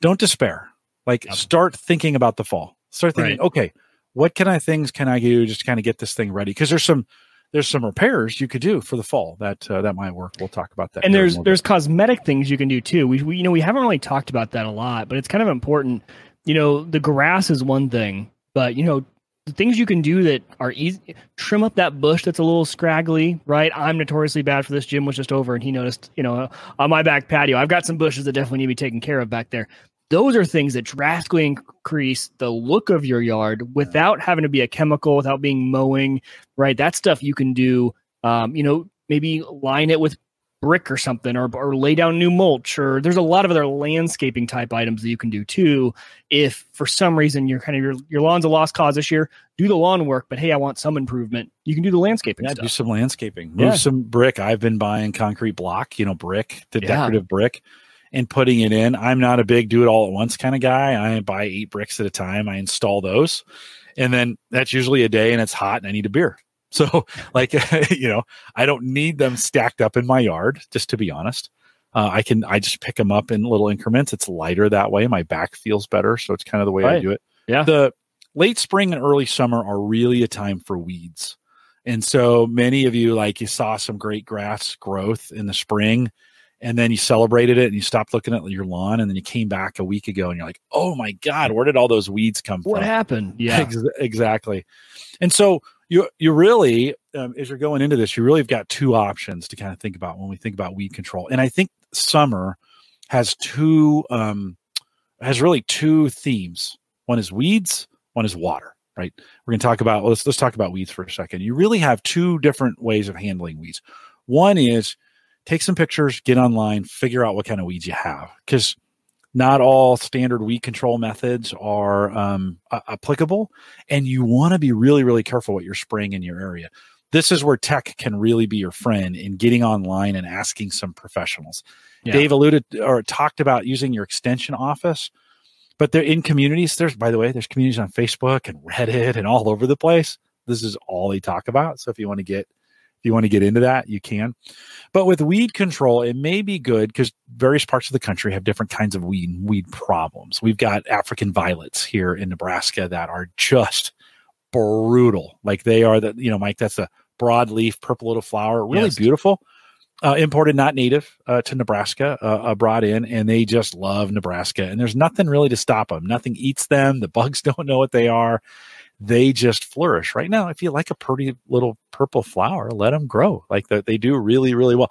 S1: Don't despair. Like
S2: Yep.
S1: start thinking about the fall. Start thinking,
S2: Right.
S1: okay, what kind of things can I do just to kind of get this thing ready? Because there's some there's some repairs you could do for the fall that uh, that might work. We'll talk about that.
S2: and
S1: here in a
S2: there's there's cosmetic things you can do too. We, we you know we haven't really talked about that a lot, but it's kind of important. You know, the grass is one thing, but you know the things you can do that are easy. Trim up that bush that's a little scraggly, right? I'm notoriously bad for this. Jim was just over and he noticed, you know, on my back patio, I've got some bushes that definitely need to be taken care of back there. Those are things that drastically increase the look of your yard without having to be a chemical, without being mowing, right? That stuff you can do. Um, you know, maybe line it with brick or something or, or lay down new mulch or there's a lot of other landscaping type items that you can do too if for some reason you're kind of your, your lawn's a lost cause this year do the lawn work but hey i want some improvement you can do the landscaping
S1: Yeah,
S2: stuff
S1: do some landscaping. Move
S2: Yeah.
S1: some brick. I've been buying concrete block, you know, brick, the
S2: Yeah.
S1: decorative brick, and putting it in. I'm not a big do it all at once kind of guy. I buy eight bricks at a time. I install those, and then that's usually a day, and it's hot, and I need a beer. So, like, you know, I don't need them stacked up in my yard. Just to be honest, uh, I can I just pick them up in little increments. It's lighter that way. My back feels better, so it's kind of the way I do it.
S2: Yeah.
S1: The late spring and early summer are really a time for weeds. And so many of you, like you saw some great grass growth in the spring, and then you celebrated it and you stopped looking at your lawn, and then you came back a week ago and you're like, oh my God, where did all those weeds come
S2: what
S1: from?
S2: What happened yeah
S1: Ex- exactly. And so you you really, um, as you're going into this, you really have got two options to kind of think about when we think about weed control. And I think summer has two um, has really two themes. One is weeds. One is water. Right. We're going to talk about let's let's talk about weeds for a second. You really have two different ways of handling weeds. One is take some pictures, get online, figure out what kind of weeds you have because not all standard weed control methods are um, a- applicable and you want to be really really careful what you're spraying in your area. This is where tech can really be your friend in getting online and asking some professionals.
S2: Yeah.
S1: dave alluded or talked about using your extension office but they're in communities there's by the way there's communities on facebook and reddit and all over the place. This is all they talk about so if you want to get you want to get into that you can but with weed control, it may be good because various parts of the country have different kinds of weed weed problems. We've got African violets here in Nebraska that are just brutal. Like they are the you know, Mike, that's a broadleaf purple little flower, really
S2: Yes.
S1: beautiful. Uh, imported, not native uh, to Nebraska, uh, uh, brought in, and they just love Nebraska. And there's nothing really to stop them. Nothing eats them. The bugs don't know what they are. They just flourish right now. If you like a pretty little purple flower, let them grow. Like that, they do really, really well.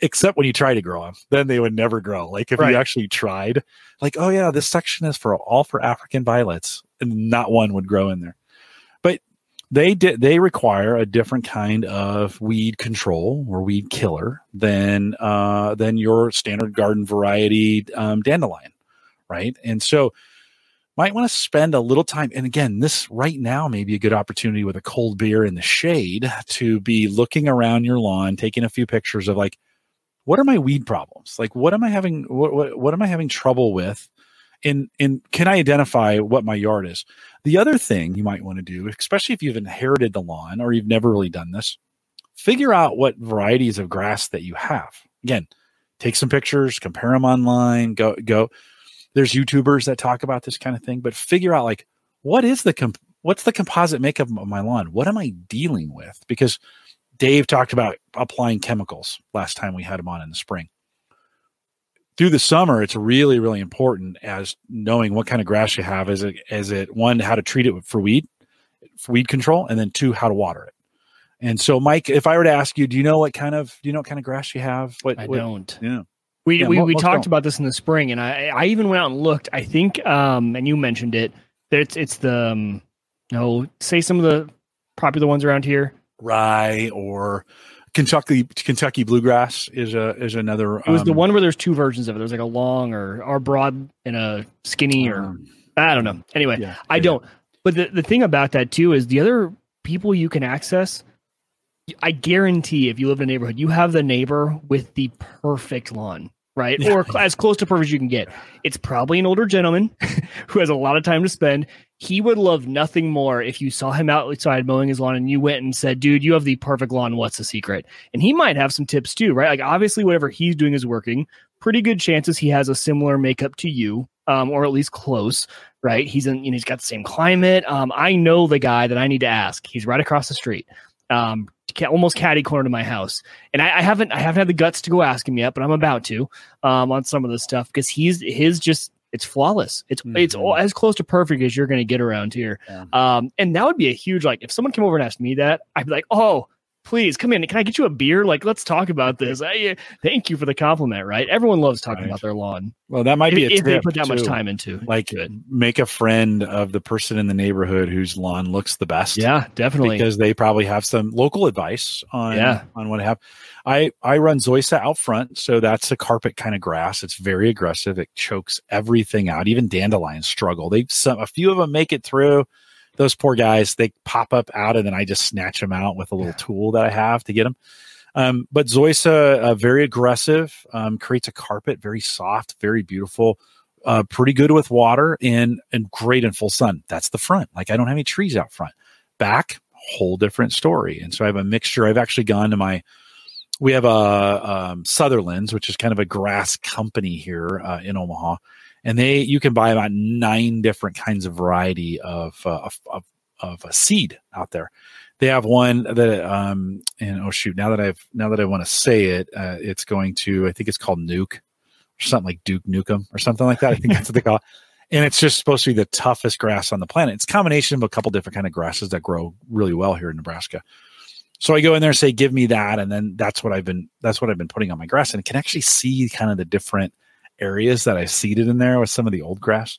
S1: Except when you try to grow them, then they would never grow. Like if
S2: Right.
S1: you actually tried, like, oh yeah, this section is for all for African violets, and not one would grow in there. But they did they require a different kind of weed control or weed killer than uh, than your standard garden variety um, dandelion, right? And so might want to spend a little time and again this right now may be a good opportunity with a cold beer in the shade to be looking around your lawn taking a few pictures of like what are my weed problems? Like what am i having what, what, what am i having trouble with? And and can i identify what my yard is? The other thing you might want to do especially if you've inherited the lawn or you've never really done this figure out what varieties of grass that you have. Again take some pictures compare them online go go there's youtubers that talk about this kind of thing but figure out like what is the comp- what's the composite makeup of my lawn? What am i dealing with? Because dave talked about applying chemicals last time we had him on in the spring. Through the summer it's really really important as knowing what kind of grass you have. Is it is it one how to treat it for weed for weed control and then two how to water it. And so mike if i were to ask you do you know what kind of do you know what kind of grass you have? What,
S2: i
S1: what-
S2: don't.
S1: Yeah
S2: We
S1: Yeah,
S2: we, we talked
S1: don't.
S2: about this in the spring, and I I even went out and looked. I think, um, and you mentioned it. That it's it's the um, no say some of the popular ones around here.
S1: rye or Kentucky Kentucky bluegrass is a is another.
S2: It was the
S1: um,
S2: one where there's two versions of it. There's like a long or or broad and a skinny or
S1: um,
S2: I don't know. Anyway,
S1: yeah,
S2: I
S1: yeah.
S2: don't. But the, the thing about that too is the other people you can access, I guarantee if you live in a neighborhood, you have the neighbor with the perfect lawn, right?
S1: Yeah.
S2: Or as close to perfect as you can get. It's probably an older gentleman who has a lot of time to spend. He would love nothing more if you saw him outside mowing his lawn and you went and said, dude, you have the perfect lawn. What's the secret? And he might have some tips too, right? Like obviously whatever he's doing is working. Pretty good chances he has a similar makeup to you, um, or at least close, right? He's in, you know, he's got the same climate. Um, I know the guy that I need to ask. He's right across the street. Um, almost catty corner to my house. And I, I haven't I haven't had the guts to go ask him yet, but I'm about to um, on some of this stuff because he's his just it's flawless. It's it's
S1: Mhm.
S2: all, as close to perfect as you're going to get around here.
S1: Yeah.
S2: Um, and that would be a huge like if someone came over and asked me that, I'd be like, oh. Please come in. Can I get you a beer? Like, let's talk about this. I, uh, thank you for the compliment. Right? Everyone loves talking
S1: Right.
S2: about their lawn
S1: Well, that might
S2: if,
S1: be a
S2: if they put that much time into.
S1: Like,
S2: it.
S1: make a friend of the person in the neighborhood whose lawn looks the best.
S2: Yeah, definitely.
S1: because they probably have some local advice on
S2: Yeah.
S1: on what to have. I I run Zoysia out front, so that's a carpet kind of grass. It's very aggressive. It chokes everything out. Even dandelions struggle. They some a few of them make it through. Those poor guys, they pop up out, and then I just snatch them out with a little tool that I have to get them. Um, but Zoysia, uh, very aggressive, um, creates a carpet, very soft, very beautiful, uh, pretty good with water, and and great in full sun. That's the front. Like I don't have any trees out front. Back, whole different story. And so I have a mixture. I've actually gone to my. We have a um, Sutherland's, which is kind of a grass company here uh, in Omaha, and they you can buy about nine different kinds of variety of uh, of, of, of a seed out there. They have one that um and oh shoot now that I've now that I want to say it uh, it's going to I think it's called Nuke or something like Duke Nukem or something like that I think that's what they call it and it's just supposed to be the toughest grass on the planet. It's a combination of a couple different kind of grasses that grow really well here in Nebraska. So I go in there and say, "Give me that," and then that's what I've been that's what I've been putting on my grass, and can actually see kind of the different areas that I seeded in there with some of the old grass.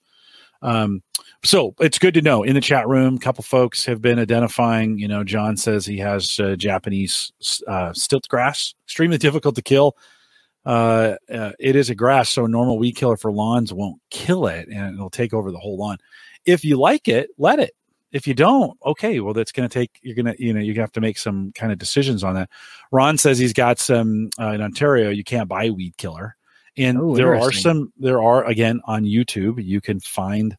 S1: Um, so it's good to know. In the chat room, a couple folks have been identifying. You know, John says he has uh, Japanese uh, stilt grass, extremely difficult to kill uh, uh, it is a grass, so a normal weed killer for lawns won't kill it, and it'll take over the whole lawn. If you like it, let it. If you don't, okay, well, that's going to take. You're going to, you know, you have to make some kind of decisions on that. Ron says he's got some uh, in Ontario. You can't buy weed killer, and
S2: Oh,
S1: there are some. There are again on YouTube. You can find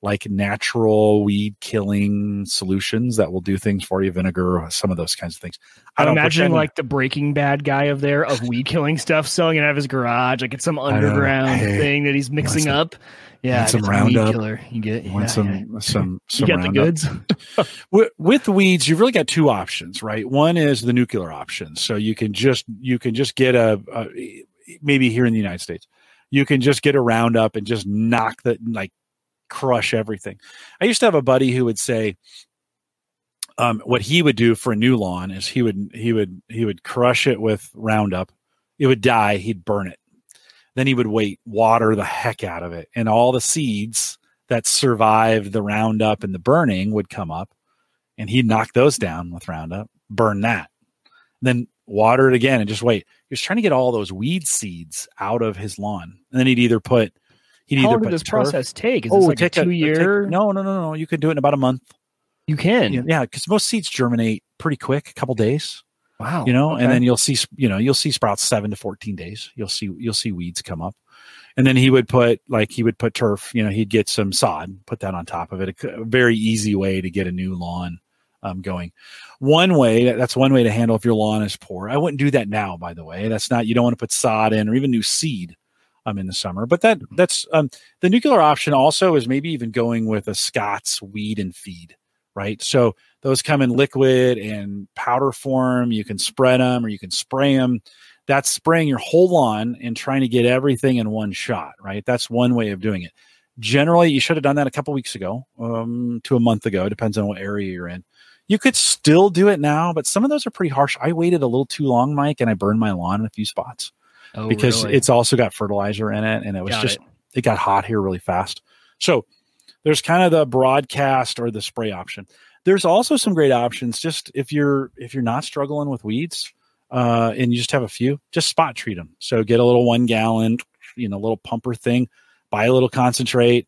S1: like natural weed killing solutions that will do things for you, vinegar, some of those kinds of things. I
S2: I'm imagining like the Breaking Bad guy of there of weed killing stuff, selling it out of his garage, like it's some underground
S1: Hey,
S2: thing that he's mixing
S1: some-
S2: up. Yeah,
S1: some Roundup.
S2: killer. You get
S1: You want
S2: yeah,
S1: some
S2: yeah.
S1: some
S2: You
S1: some
S2: get the goods.
S1: with, with weeds you've really got two options right one is the nuclear option so you can just you can just get a, a maybe here in the united states you can just get a roundup and just knock the like crush everything. I used to have a buddy who would say um, what he would do for a new lawn is he would he would he would crush it with roundup. It would die. He'd burn it. Then he would wait water the heck out of it. And all the seeds that survived the roundup and the burning would come up and he'd knock those down with roundup burn that then water it again and just wait he was trying to get all those weed seeds out of his lawn and then he'd either put he'd
S2: How
S1: either
S2: long
S1: put
S2: did this
S1: turf-
S2: process take? Is
S1: oh
S2: this
S1: it
S2: like a
S1: take a-
S2: two
S1: it take- no no no no you could do it in about a month
S2: you can.
S1: yeah because most seeds germinate pretty quick a couple days
S2: Wow.
S1: you know
S2: okay.
S1: and then you'll see you know you'll see sprouts 7 to 14 days you'll see you'll see weeds come up and then he would put like he would put turf you know he'd get some sod put that on top of it a very easy way to get a new lawn um, going one way that's one way to handle if your lawn is poor i wouldn't do that now by the way that's not you don't want to put sod in or even new seed um, in the summer but that that's um, the nuclear option also is maybe even going with a Scotts weed and feed right so those come in liquid and powder form. You can spread them or you can spray them. That's spraying your whole lawn and trying to get everything in one shot, right? That's one way of doing it. Generally, you should have done that a couple weeks ago um, to a month ago. It depends on what area you're in. You could still do it now, but some of those are pretty harsh. I waited a little too long, Mike, and I burned my lawn in a few spots
S2: Oh,
S1: because
S2: really?
S1: it's also got fertilizer in it and it was
S2: Got
S1: just
S2: it.
S1: it got hot here really fast. So there's kind of the broadcast or the spray option. There's also some great options just if you're if you're not struggling with weeds uh, and you just have a few, just spot treat them. So get a little one gallon, you know, little pumper thing, buy a little concentrate,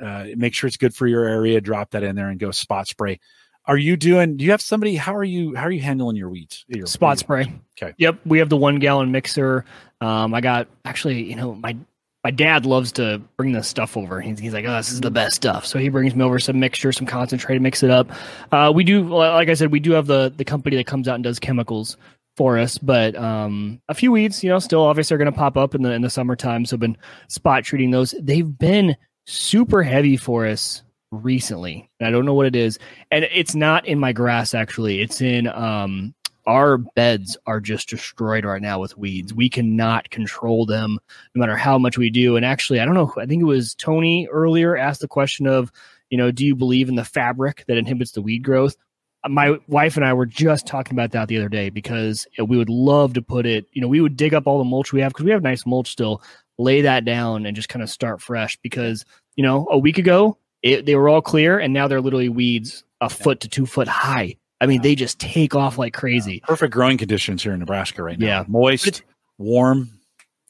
S1: uh, make sure it's good for your area. Drop that in there and go spot spray. Are you doing? Do you have somebody? How are you? How are you handling your weeds? Your,
S2: Spot
S1: your-
S2: spray.
S1: Okay.
S2: Yep, we have the one gallon mixer. Um, I got actually, you know, my my dad loves to bring this stuff over. He's, he's like, oh, this is the best stuff. So he brings me over some mixture, some concentrate, mix it up. Uh, we do, like I said, we do have the the company that comes out and does chemicals for us, but um, a few weeds, you know, still obviously are going to pop up in the in the summertime. So I've been spot treating those. They've been super heavy for us recently. And I don't know what it is, and it's not in my grass actually. It's in um our beds are just destroyed right now with weeds. We cannot control them no matter how much we do. And actually, I don't know. I think it was Tony earlier asked the question of, you know, do you believe in the fabric that inhibits the weed growth? Uh, My wife and I were just talking about that the other day because we would love to put it, you know, we would dig up all the mulch we have because we have nice mulch still, lay that down and just kind of start fresh because, you know, a week ago it, they were all clear and now they're literally weeds a foot to two foot high. I mean, they just take off like crazy.
S1: Perfect growing conditions here in Nebraska right now.
S2: Yeah.
S1: moist, warm.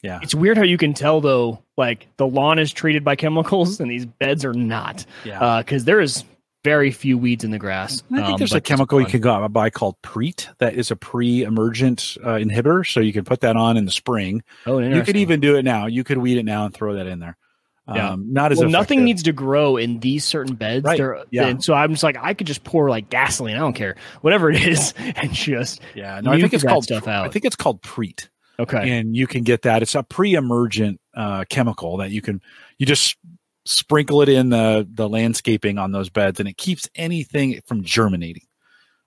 S1: Yeah,
S2: It's weird how you can tell though, like the lawn is treated by chemicals and these beds are not,
S1: yeah.
S2: because there is very few weeds in the grass.
S1: I think
S2: Um,
S1: there's a chemical you can go out and buy called Preen that is a pre-emergent uh, inhibitor. So you can put that on in the spring.
S2: Oh,
S1: You could even do it now. You could weed it now and throw that in there.
S2: Yeah.
S1: Um, not as
S2: well, nothing needs to grow in these certain beds.
S1: Right.
S2: They're-
S1: Yeah.
S2: And so I'm just like, I could just pour like gasoline. I don't care, whatever it is, and just
S1: Yeah, no, I think it's called
S2: stuff
S1: I think it's called Preen,
S2: okay.
S1: and you can get that. It's a pre-emergent uh, chemical that you can you just sprinkle it in the the landscaping on those beds, and it keeps anything from germinating,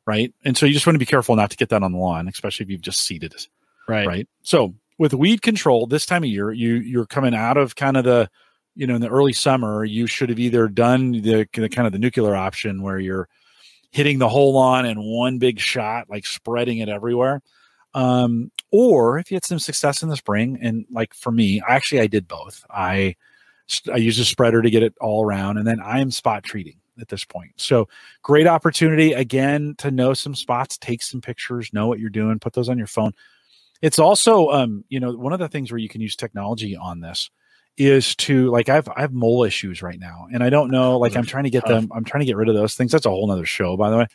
S1: right? And so you just want to be careful not to get that on the lawn, especially if you've just seeded it.
S2: right.
S1: right? So with weed control this time of year, you you're coming out of kind of the you know in the early summer, you should have either done the, the kind of the nuclear option where you're hitting the whole lawn in one big shot, like spreading it everywhere. Um, or if you had some success in the spring, and like for me, actually I did both. I I used a spreader to get it all around, and then I am spot treating at this point. So great opportunity again to know some spots, take some pictures, know what you're doing, put those on your phone. It's also, um, you know, one of the things where you can use technology on this is to like I've I have mole issues right now, and I don't know, like I'm trying to get them, I'm trying to get rid of those things. That's a whole nother show, by the way.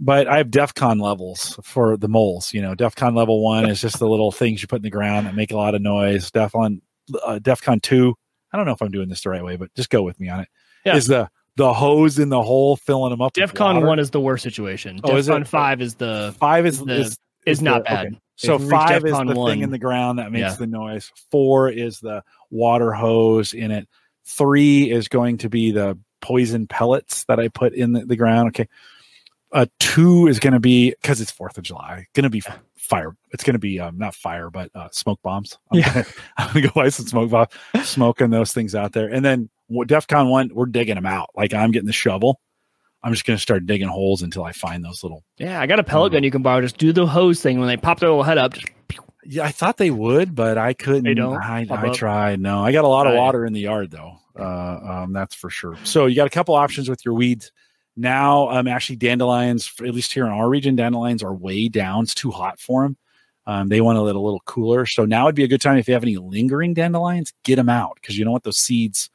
S1: But I have DEFCON levels for the moles. You know, DEFCON level one is just the little things you put in the ground that make a lot of noise. DEFCON, uh, DEFCON two. I don't know if I'm doing this the right way, but just go with me on it. Is
S2: Yeah.
S1: Is the the hose in the hole filling them up?
S2: DefCon one is the worst situation.
S1: Oh,
S2: DefCon five is the
S1: five is
S2: the-
S1: is,
S2: is not
S1: the-
S2: bad.
S1: okay. So
S2: If
S1: five is the
S2: one-
S1: thing in the ground that makes
S2: Yeah.
S1: the noise. Four is the water hose in it. Three is going to be the poison pellets that I put in the, the ground. Okay. Uh, two is going to be because it's Fourth of July. Going to be fire. It's going to be um, not fire, but uh, smoke bombs. I'm
S2: Yeah.
S1: gonna, I'm gonna go buy some smoke bombs, smoking those things out there. And then what DefCon one, we're digging them out. Like I'm getting the shovel. I'm just going to start digging holes until I find those little
S2: yeah. I got a pellet gun you can borrow. Just do the hose thing when they pop their little head up. Just
S1: Yeah, I thought they would, but I couldn't.
S2: They don't
S1: I, I tried. No, I got a lot of water in the yard though. Uh, um, that's for sure. So you got a couple options with your weeds. Now, um, actually, dandelions, at least here in our region, dandelions are way down. It's too hot for them. Um, they want to let a little cooler. So now would be a good time if you have any lingering dandelions, get them out because you don't want those seeds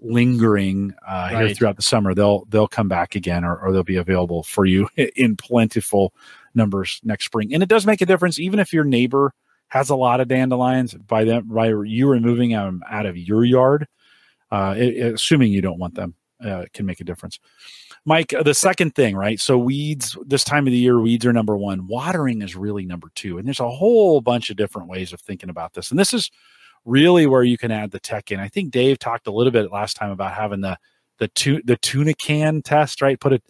S1: lingering uh, here throughout the summer. They'll they'll come back again, or, or they'll be available for you in plentiful numbers next spring. And it does make a difference, even if your neighbor has a lot of dandelions. By them, by you removing them out of your yard, uh, it- it- assuming you don't want them, uh, can make a difference. Mike, uh, the second thing, right? So weeds this time of the year, weeds are number one. Watering is really number two, and there's a whole bunch of different ways of thinking about this. And this is really where you can add the tech in. I think Dave talked a little bit last time about having the the tu- the tuna can test, right? Put it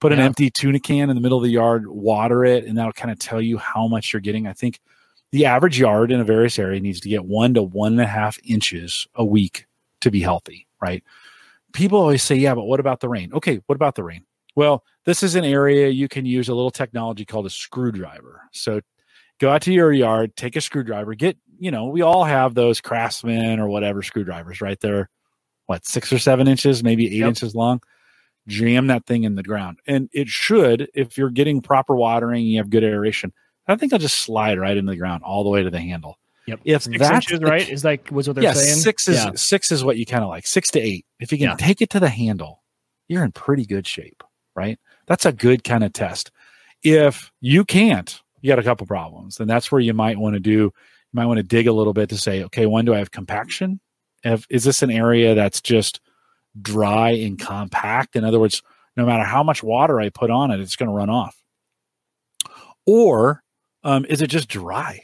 S1: put an
S2: Yeah.
S1: empty tuna can in the middle of the yard, water it, and that'll kind of tell you how much you're getting. I think the average yard in a various area needs to get one to one and a half inches a week to be healthy, right? People always say, yeah, but what about the rain? Okay, what about the rain? Well, this is an area you can use a little technology called a screwdriver. So go out to your yard, take a screwdriver, get, you know, we all have those craftsman or whatever screwdrivers right there, what, six or seven inches, maybe eight
S2: Yep.
S1: inches long. Jam that thing in the ground. And it should, if you're getting proper watering, you have good aeration, I think I'll just slide right into the ground all the way to the handle.
S2: Yep.
S1: If
S2: Six
S1: that's
S2: inches,
S1: the
S2: right? Is like was what they're
S1: yeah,
S2: saying.
S1: six is
S2: Yeah.
S1: six is what you kind of like. Six to eight. If you can
S2: Yeah.
S1: take it to the handle, you're in pretty good shape, right? That's a good kind of test. If you can't, you got a couple problems. And that's where you might want to do. You might want to dig a little bit to say, okay, when do I have compaction? If, is this an area that's just dry and compact? In other words, no matter how much water I put on it, it's going to run off. Or um, is it just dry?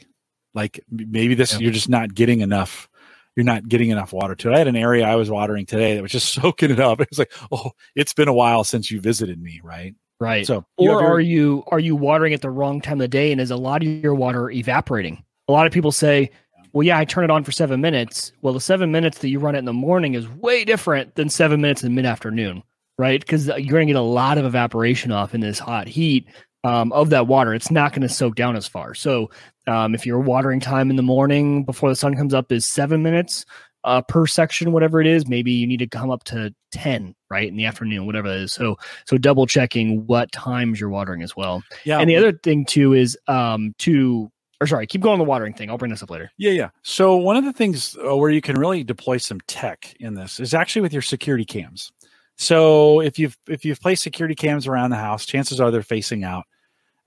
S1: Like maybe this
S2: Yeah.
S1: you're just not getting enough. You're not getting enough water to it. I had an area I was watering today that was just soaking it up. It was like, oh, it's been a while since you visited me, right?
S2: Right.
S1: So,
S2: or are you are you watering at the wrong time of the day and is a lot of your water evaporating? A lot of people say, "Well, yeah, I turn it on for 7 minutes." Well, the 7 minutes that you run it in the morning is way different than 7 minutes in mid-afternoon, right? Cuz you're going to get a lot of evaporation off in this hot heat um, of that water. It's not going to soak down as far. So, um, if your watering time in the morning before the sun comes up is 7 minutes, uh, per section, whatever it is, maybe you need to come up to 10, right? In the afternoon, whatever it is. So, so double checking what times you're watering as well.
S1: yeah,
S2: And the other thing too is um to or sorry, keep going on the watering thing. I'll bring this up later.
S1: Yeah, yeah. So one of the things uh, where you can really deploy some tech in this is actually with your security cams. So if you've if you've placed security cams around the house, chances are they're facing out.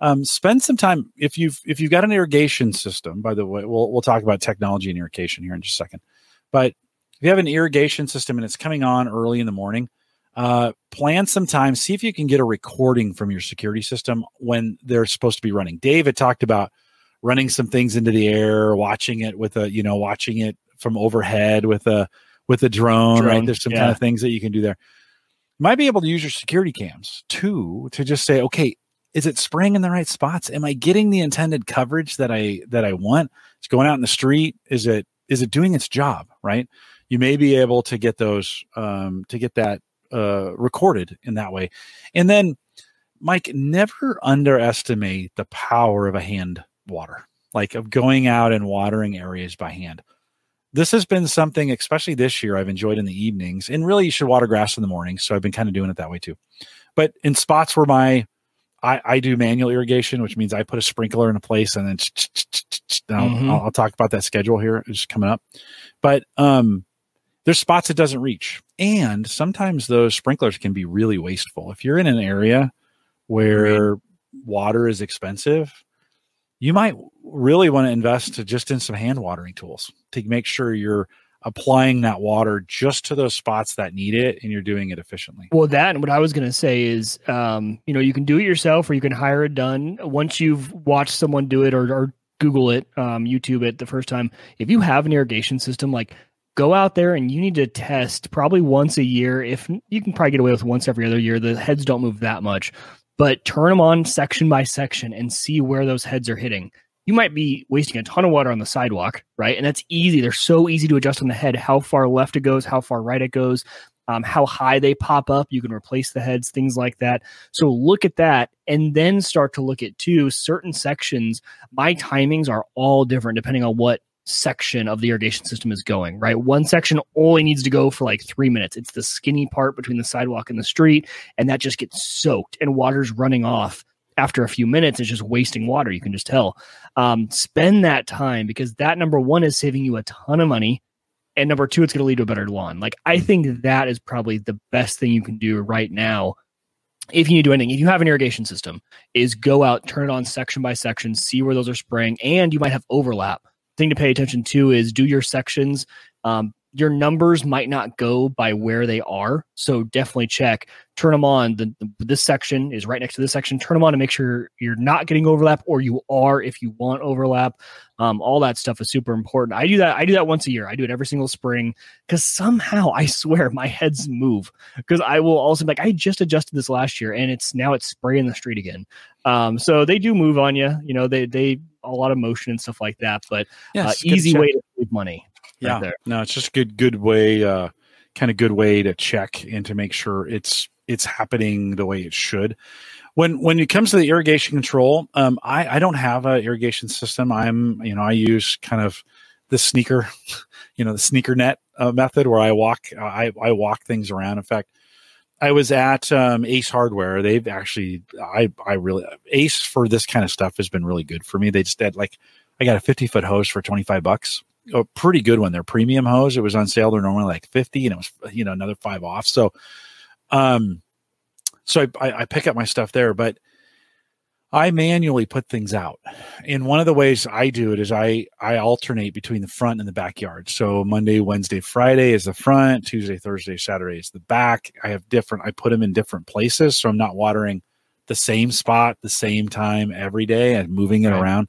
S1: Um, spend some time if you've if you've got an irrigation system. By the way, we'll we'll talk about technology and irrigation here in just a second. But if you have an irrigation system and it's coming on early in the morning, uh, plan some time. See if you can get a recording from your security system when they're supposed to be running. Dave had talked about running some things into the air, watching it with a, you know, watching it from overhead with a with a drone, right? There's some
S2: yeah.
S1: kind of things that you can do there. You might be able to use your security cams too to just say, okay, is it spraying in the right spots? Am I getting the intended coverage that I that I want? It's going out in the street. Is it is it doing its job? Right. You may be able to get those um, to get that uh, recorded in that way, and then Mike, never underestimate the power of a hand water, like of going out and watering areas by hand. This has been something, especially this year, I've enjoyed in the evenings. And really, you should water grass in the morning. So I've been kind of doing it that way too. But in spots where my I, I do manual irrigation, which means I put a sprinkler in a place and then I'll,
S2: Mhm.
S1: I'll, I'll talk about that schedule here. It's coming up. But um, there's spots it doesn't reach. And sometimes those sprinklers can be really wasteful. If you're in an area where water is expensive, you might really want to invest just in some hand watering tools to make sure you're applying that water just to those spots that need it and you're doing it efficiently.
S2: Well, that and what I was going to say is, um, you know, you can do it yourself or you can hire it done. Once you've watched someone do it or, or Google it, um, YouTube it the first time, if you have an irrigation system, like go out there and you need to test probably once a year. If you can probably get away with once every other year, the heads don't move that much, but turn them on section by section and see where those heads are hitting. You might be wasting a ton of water on the sidewalk, right? And that's easy. They're so easy to adjust on the head, how far left it goes, how far right it goes, um, how high they pop up. You can replace the heads, things like that. So look at that and then start to look at two certain sections. My timings are all different depending on what section of the irrigation system is going, right? One section only needs to go for like three minutes. It's the skinny part between the sidewalk and the street, and that just gets soaked and water's running off after a few minutes. It's just wasting water. You can just tell. Um, spend that time because that number one is saving you a ton of money. And number two, it's going to lead to a better lawn. Like, I think that is probably the best thing you can do right now if you need to do anything, if you have an irrigation system, is go out, turn it on section by section, see where those are spraying, and you might have overlap. Thing to pay attention to is do your sections. Um, your numbers might not go by where they are, so definitely check. Turn them on. The, the- this section is right next to this section. Turn them on to make sure you're not getting overlap, or you are if you want overlap. Um, all that stuff is super important. I do that. I do that once a year. I do it every single spring because somehow I swear my heads move because I will also be like I just adjusted this last year and it's now it's spraying the street again. Um, so they do move on you. You know, they they a lot of motion and stuff like that, but
S1: Yeah,
S2: uh,
S1: it's a good
S2: easy way to save money. Right
S1: yeah.
S2: there.
S1: no it's just a good good way uh kind of good way to check and to make sure it's it's happening the way it should. When when it comes to the irrigation control um i i don't have a irrigation system. I'm you know i use kind of the sneaker you know the sneaker net uh, method where i walk i i walk things around. In fact i was at um, ace hardware. They've actually i i really ace for this kind of stuff has been really good for me. They just had like I got a 50 foot hose for 25 bucks. A pretty good one. They're premium hose. It was on sale. They're normally like 50 and it was, you know, another five off. So, um, so I, I, I pick up my stuff there, but I manually put things out. And one of the ways I do it is I I alternate between the front and the backyard. So Monday, Wednesday, Friday is the front, Tuesday, Thursday, Saturday is the back. I have different I put them in different places so I'm not watering the same spot the same time every day and moving it right. around.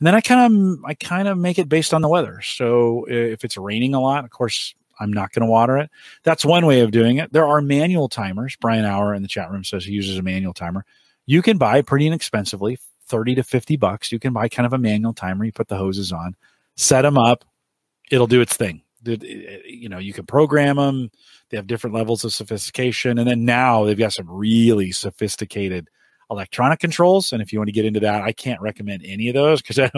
S1: And then I kind of I kind of make it based on the weather. So if it's raining a lot, of course I'm not going to water it. That's one way of doing it. There are manual timers. Brian Hour in the chat room says he uses a manual timer you can buy pretty inexpensively 30 to 50 bucks you can buy kind of a manual timer you put the hoses on set them up it'll do its thing you know you can program them they have different levels of sophistication and then now they've got some really sophisticated electronic controls and if you want to get into that i can't recommend any of those because I,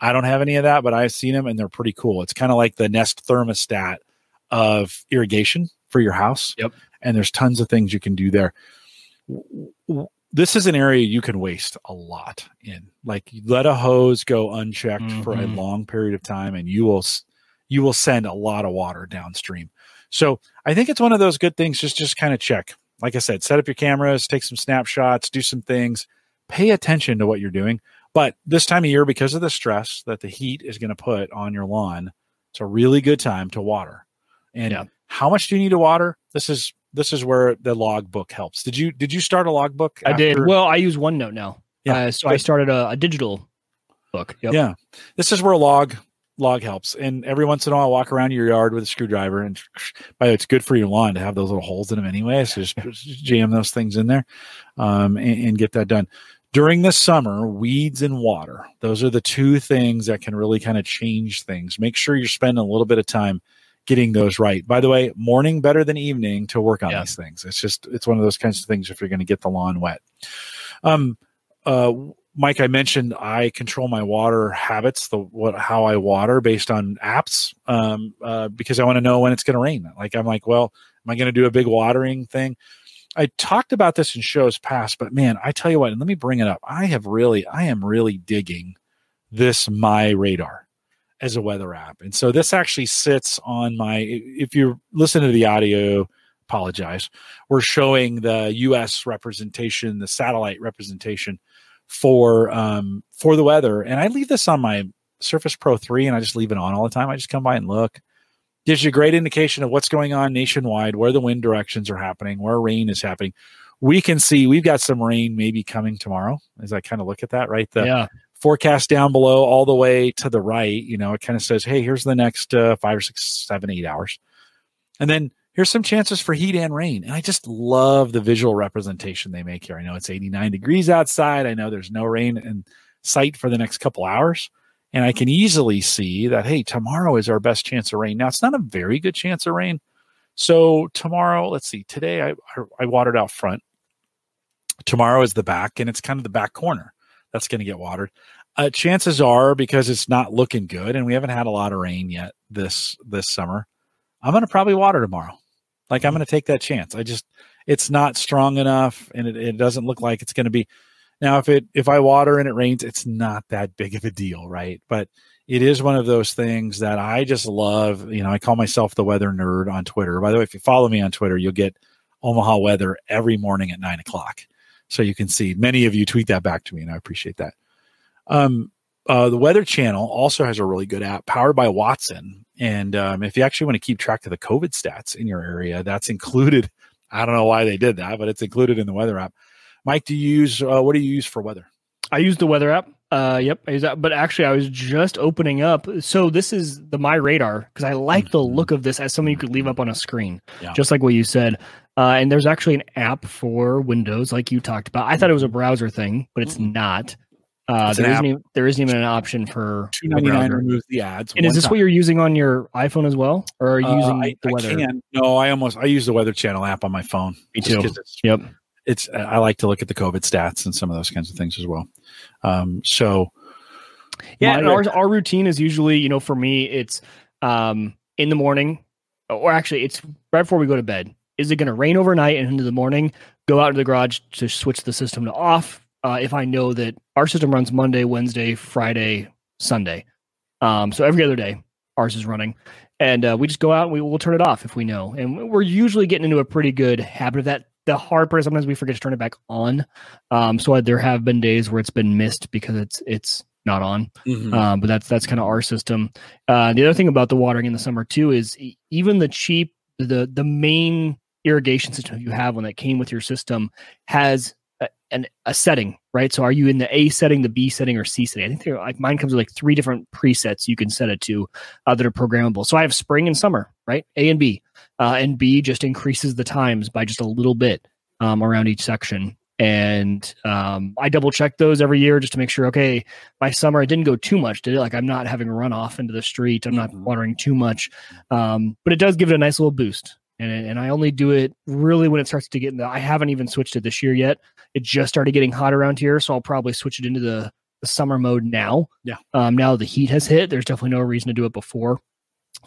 S1: I don't have any of that but i've seen them and they're pretty cool it's kind of like the nest thermostat of irrigation for your house
S2: yep
S1: and there's tons of things you can do there this is an area you can waste a lot in. Like let a hose go unchecked mm-hmm. for a mm-hmm. long period of time, and you will you will send a lot of water downstream. So I think it's one of those good things. Just just kind of check. Like I said, set up your cameras, take some snapshots, do some things, pay attention to what you're doing. But this time of year, because of the stress that the heat is going to put on your lawn, it's a really good time to water. And yeah. how much do you need to water? This is this is where the logbook helps. Did you did you start a logbook?
S2: I did. Well, I use OneNote now. Yeah. Uh, so I started a, a digital book.
S1: Yep. Yeah. This is where log log helps. And every once in a while, I walk around your yard with a screwdriver. And by the way, it's good for your lawn to have those little holes in them anyway. So just, just jam those things in there um, and, and get that done. During the summer, weeds and water, those are the two things that can really kind of change things. Make sure you're spending a little bit of time getting those right. By the way, morning better than evening to work on yeah. these things. It's just it's one of those kinds of things if you're going to get the lawn wet. Um, uh, Mike, I mentioned I control my water habits, the what how I water based on apps, um, uh, because I want to know when it's going to rain. Like I'm like, well, am I going to do a big watering thing? I talked about this in shows past, but man, I tell you what, and let me bring it up. I have really, I am really digging this my radar as a weather app. And so this actually sits on my, if you listen to the audio, apologize. We're showing the US representation, the satellite representation for um, for the weather. And I leave this on my Surface Pro 3 and I just leave it on all the time. I just come by and look. Gives you a great indication of what's going on nationwide, where the wind directions are happening, where rain is happening. We can see we've got some rain maybe coming tomorrow as I kind of look at that, right? The,
S2: yeah
S1: forecast down below all the way to the right you know it kind of says hey here's the next uh, five or six seven eight hours and then here's some chances for heat and rain and i just love the visual representation they make here i know it's 89 degrees outside i know there's no rain in sight for the next couple hours and i can easily see that hey tomorrow is our best chance of rain now it's not a very good chance of rain so tomorrow let's see today i i, I watered out front tomorrow is the back and it's kind of the back corner that's going to get watered. Uh, chances are because it's not looking good and we haven't had a lot of rain yet this this summer. I'm going to probably water tomorrow. Like I'm mm-hmm. going to take that chance. I just it's not strong enough and it, it doesn't look like it's going to be. Now if it if I water and it rains, it's not that big of a deal, right? But it is one of those things that I just love. You know, I call myself the weather nerd on Twitter. By the way, if you follow me on Twitter, you'll get Omaha weather every morning at nine o'clock so you can see. Many of you tweet that back to me, and I appreciate that. Um, uh, the Weather Channel also has a really good app powered by Watson. And um, if you actually want to keep track of the COVID stats in your area, that's included. I don't know why they did that, but it's included in the weather app. Mike, do you use uh, what do you use for weather?
S2: I use the weather app. Uh, yep, I use that. But actually, I was just opening up. So this is the MyRadar because I like mm-hmm. the look of this as something you could leave up on a screen, yeah. just like what you said. Uh, and there's actually an app for Windows, like you talked about. I thought it was a browser thing, but it's mm-hmm. not. Uh, there isn't even, there isn't even an option for
S1: two ninety nine removes the ads.
S2: And is this time. what you're using on your iPhone as well, or are you uh, using
S1: I,
S2: the weather?
S1: I can. No, I almost I use the Weather Channel app on my phone.
S2: Me too.
S1: It's,
S2: yep.
S1: It's I like to look at the COVID stats and some of those kinds of things as well. Um, so
S2: yeah, and our our routine is usually you know for me it's um in the morning, or actually it's right before we go to bed is it going to rain overnight and into the morning? Go out to the garage to switch the system to off. Uh, if I know that our system runs Monday, Wednesday, Friday, Sunday. Um, so every other day, ours is running, and uh, we just go out and we will turn it off if we know. And we're usually getting into a pretty good habit of that. The hard part is sometimes we forget to turn it back on. Um, so there have been days where it's been missed because it's it's not on. Mm-hmm. Um, but that's that's kind of our system. Uh, the other thing about the watering in the summer too is even the cheap the the main irrigation system you have one that came with your system has a, an, a setting, right? So are you in the A setting, the B setting, or C setting? I think like mine comes with like three different presets you can set it to uh, that are programmable. So I have spring and summer, right? A and B, uh, and B just increases the times by just a little bit um, around each section. And um, I double check those every year just to make sure. Okay, my summer I didn't go too much, did it? Like I'm not having a runoff into the street. I'm not mm-hmm. watering too much, um, but it does give it a nice little boost and and I only do it really when it starts to get in the. I haven't even switched it this year yet. It just started getting hot around here, so I'll probably switch it into the, the summer mode now.
S1: Yeah.
S2: Um. Now the heat has hit. There's definitely no reason to do it before.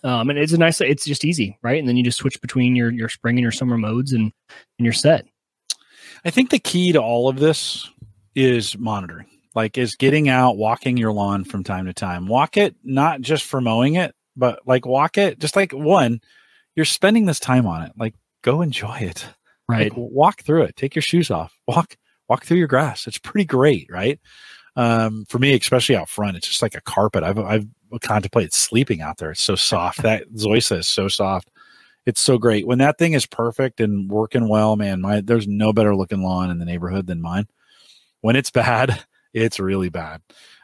S2: Um. And it's a nice. It's just easy, right? And then you just switch between your your spring and your summer modes, and and you're set.
S1: I think the key to all of this is monitoring. Like is getting out, walking your lawn from time to time. Walk it not just for mowing it, but like walk it just like one you're spending this time on it. Like, go enjoy it.
S2: Right.
S1: Like, walk through it. Take your shoes off. Walk walk through your grass. It's pretty great, right? Um, for me, especially out front, it's just like a carpet. I've I've contemplated sleeping out there. It's so soft. that Zoysia is so soft. It's so great. When that thing is perfect and working well, man, my there's no better looking lawn in the neighborhood than mine. When it's bad, it's really bad.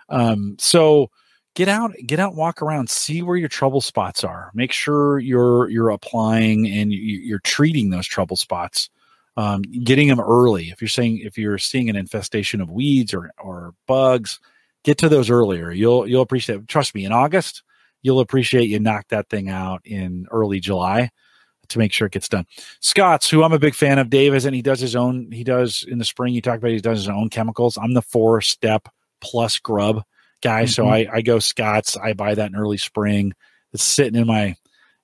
S1: Um, so get out get out walk around see where your trouble spots are. Make sure you're you're applying and you're treating those trouble spots um, getting them early. If you're saying if you're seeing an infestation of weeds or or bugs get to those earlier. You'll you'll appreciate it. trust me in august you'll appreciate you knock that thing out in early july to make sure it gets done. Scotts who i'm a big fan of dave is and he does his own he does in the spring you talk about he does his own chemicals. I'm the four step plus grub guy. Mm-hmm. So I, I go Scotts. I buy that in early spring. It's sitting in my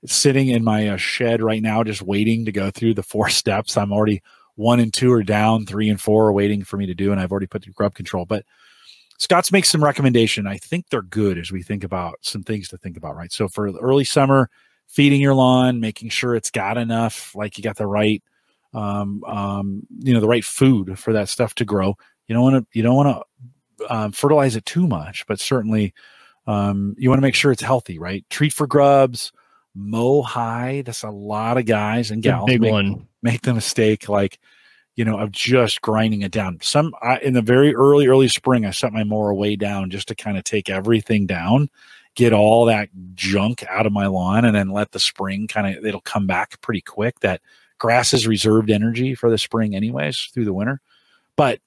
S1: sitting in my uh, shed right now, just waiting to go through the four steps. I'm already one and two are down, three and four are waiting for me to do, and I've already put the grub control. But Scotts makes some recommendation. I think they're good as we think about some things to think about, right? So for early summer, feeding your lawn, making sure it's got enough, like you got the right, um, um, you know, the right food for that stuff to grow. You don't want to, you don't want to um, fertilize it too much, but certainly um, you want to make sure it's healthy, right? Treat for grubs, mow high. That's a lot of guys and gals
S2: big
S1: make,
S2: one.
S1: make the mistake, like you know, of just grinding it down. Some I, in the very early early spring, I set my mower way down just to kind of take everything down, get all that junk out of my lawn, and then let the spring kind of it'll come back pretty quick. That grass is reserved energy for the spring, anyways, through the winter. But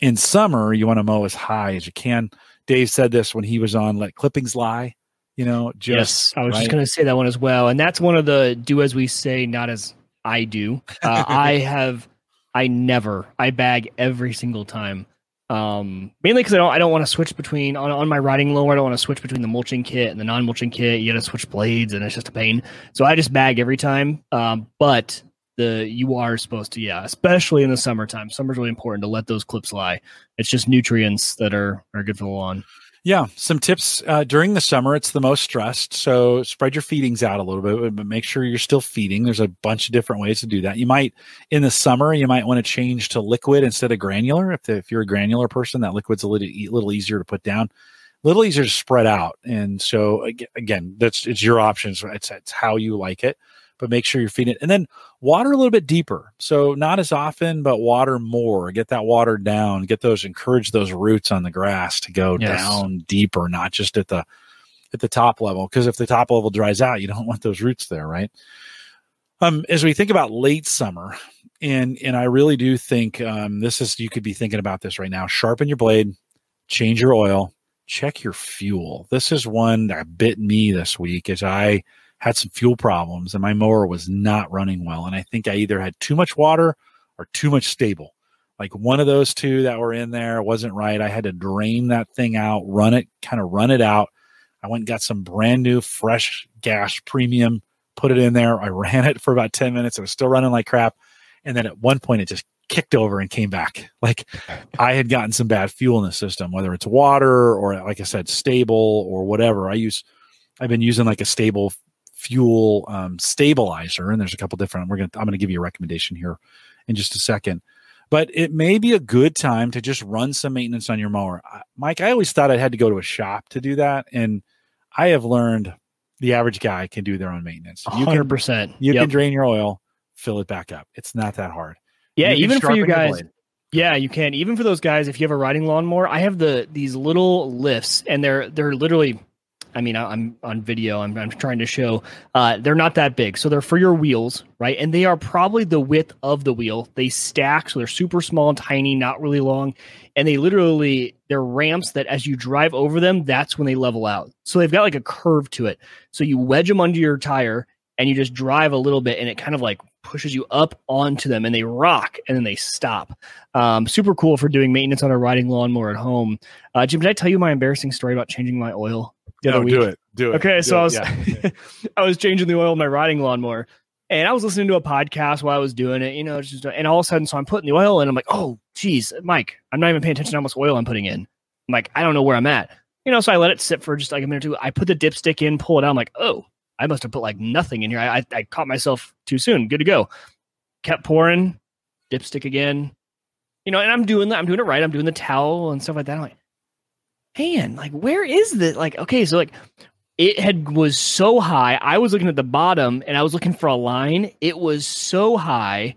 S1: in summer, you want to mow as high as you can. Dave said this when he was on Let Clippings Lie. You know, just,
S2: yes, I was right? just going to say that one as well. And that's one of the do as we say, not as I do. Uh, I have, I never, I bag every single time. Um, mainly because I don't, I don't want to switch between on, on my riding lower. I don't want to switch between the mulching kit and the non-mulching kit. You got to switch blades, and it's just a pain. So I just bag every time. Um, but the you are supposed to yeah especially in the summertime. Summer's really important to let those clips lie. It's just nutrients that are are good for the lawn.
S1: Yeah some tips uh, during the summer it's the most stressed so spread your feedings out a little bit but make sure you're still feeding. There's a bunch of different ways to do that. You might in the summer you might want to change to liquid instead of granular. If, if you're a granular person that liquid's a little, little easier to put down. A little easier to spread out and so again that's it's your options. It's, it's how you like it but make sure you're feeding it. And then water a little bit deeper. So not as often, but water more. Get that water down. Get those encourage those roots on the grass to go yes. down deeper, not just at the at the top level. Because if the top level dries out, you don't want those roots there, right? Um, as we think about late summer, and and I really do think um, this is you could be thinking about this right now. Sharpen your blade, change your oil, check your fuel. This is one that bit me this week as I had some fuel problems and my mower was not running well. And I think I either had too much water or too much stable. Like one of those two that were in there wasn't right. I had to drain that thing out, run it, kind of run it out. I went and got some brand new fresh gas premium, put it in there. I ran it for about 10 minutes. It was still running like crap. And then at one point it just kicked over and came back. Like I had gotten some bad fuel in the system, whether it's water or like I said, stable or whatever. I use I've been using like a stable fuel um, stabilizer, and there's a couple different. We're gonna I'm gonna give you a recommendation here in just a second. But it may be a good time to just run some maintenance on your mower. Mike, I always thought I had to go to a shop to do that. And I have learned the average guy can do their own maintenance.
S2: You 100%.
S1: Can, you yep. can drain your oil, fill it back up. It's not that hard.
S2: Yeah, even for you guys. Yeah, you can. Even for those guys, if you have a riding lawnmower, I have the these little lifts, and they're they're literally I mean, I'm on video. I'm, I'm trying to show. Uh, they're not that big, so they're for your wheels, right? And they are probably the width of the wheel. They stack, so they're super small and tiny, not really long. And they literally they're ramps that as you drive over them, that's when they level out. So they've got like a curve to it. So you wedge them under your tire, and you just drive a little bit, and it kind of like pushes you up onto them, and they rock, and then they stop. Um, super cool for doing maintenance on a riding lawnmower at home. Uh, Jim, did I tell you my embarrassing story about changing my oil?
S1: The no, other week. Do it. Do it.
S2: Okay,
S1: do
S2: so
S1: it.
S2: I was yeah. I was changing the oil in my riding lawnmower. And I was listening to a podcast while I was doing it, you know, just and all of a sudden, so I'm putting the oil in. I'm like, oh, geez, Mike, I'm not even paying attention to how much oil I'm putting in. I'm like, I don't know where I'm at, you know. So I let it sit for just like a minute or two. I put the dipstick in, pull it out. I'm like, oh, I must have put like nothing in here. I, I, I caught myself too soon. Good to go. Kept pouring, dipstick again, you know, and I'm doing that. I'm doing it right. I'm doing the towel and stuff like that. I'm like, man, like where is this? Like, okay, so like it had was so high. I was looking at the bottom and I was looking for a line. It was so high,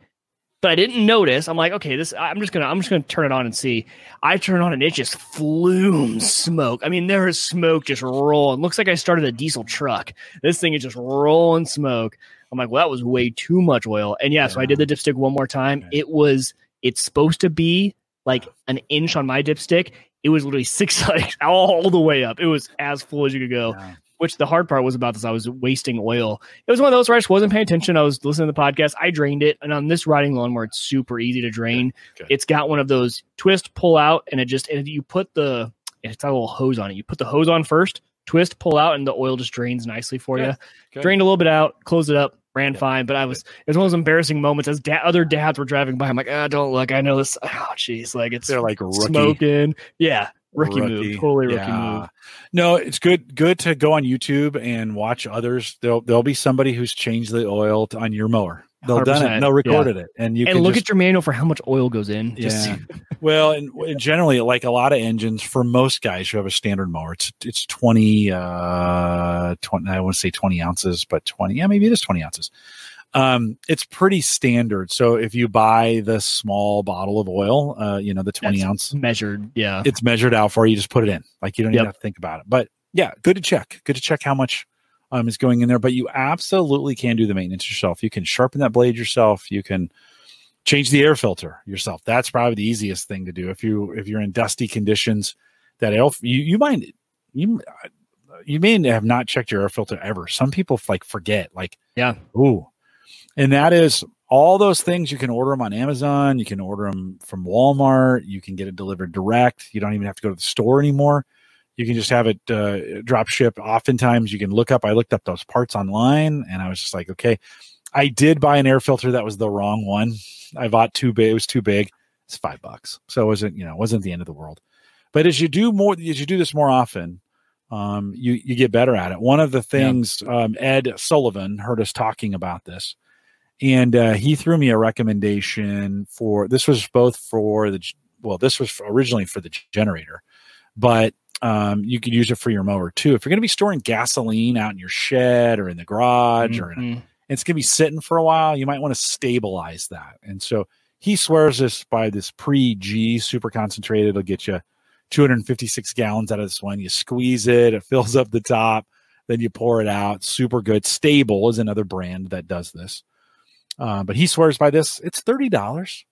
S2: but I didn't notice. I'm like, okay, this I'm just gonna I'm just gonna turn it on and see. I turn on and it just flumes smoke. I mean, there is smoke just rolling. Looks like I started a diesel truck. This thing is just rolling smoke. I'm like, well, that was way too much oil. And yeah, yeah. so I did the dipstick one more time. It was it's supposed to be like an inch on my dipstick. It was literally six like all the way up. It was as full as you could go. Yeah. Which the hard part was about this. I was wasting oil. It was one of those where I just wasn't paying attention. I was listening to the podcast. I drained it, and on this riding lawnmower, it's super easy to drain. Okay. It's got one of those twist, pull out, and it just and you put the it's got a little hose on it. You put the hose on first, twist, pull out, and the oil just drains nicely for you. Drained a little bit out, close it up, ran yeah. fine. But I was it was one of those embarrassing moments as da- other dads were driving by. I'm like, ah, don't look. I know this. Oh, jeez, like it's
S1: they're like rookie.
S2: smoking. Yeah, rookie, rookie. move, totally rookie yeah. move.
S1: No, it's good. Good to go on YouTube and watch others. There'll there'll be somebody who's changed the oil to, on your mower. They'll done it. They'll recorded yeah. it, and you
S2: and look just, at your manual for how much oil goes in.
S1: Yeah. well, and, and, generally, like a lot of engines, for most guys who have a standard mower, it's it's twenty. uh 20, I want to say twenty ounces, but twenty. Yeah, maybe it is twenty ounces um, it's pretty standard. So if you buy the small bottle of oil, uh, you know, the 20 That's ounce
S2: measured, yeah,
S1: it's measured out for you. Just put it in. Like you don't yep. even have to think about it. But yeah, good to check. Good to check how much um, is going in there. But you absolutely can do the maintenance yourself. You can sharpen that blade yourself. You can change the air filter yourself. That's probably the easiest thing to do. If you if you're in dusty conditions, that air you you might you you may have not checked your air filter ever. Some people like forget. Like
S2: yeah,
S1: ooh, and that is all those things you can order them on Amazon. You can order them from Walmart. You can get it delivered direct. You don't even have to go to the store anymore. You can just have it uh, drop ship. Oftentimes, you can look up. I looked up those parts online, and I was just like, okay. I did buy an air filter that was the wrong one. I bought too big. It was too big. It's five bucks, so it wasn't you know it wasn't the end of the world. But as you do more, as you do this more often, um, you you get better at it. One of the things yeah. um, Ed Sullivan heard us talking about this and uh, he threw me a recommendation for this was both for the well this was originally for the generator but um, you could use it for your mower too. If you're going to be storing gasoline out in your shed or in the garage mm-hmm. or a, it's going to be sitting for a while you might want to stabilize that. And so he swears this by this PRI-G super concentrated it'll get you 256 gallons out of this one. You squeeze it it fills up the top then you pour it out. Super good. STA-BIL is another brand that does this. Uh, but he swears by this. It's thirty dollars,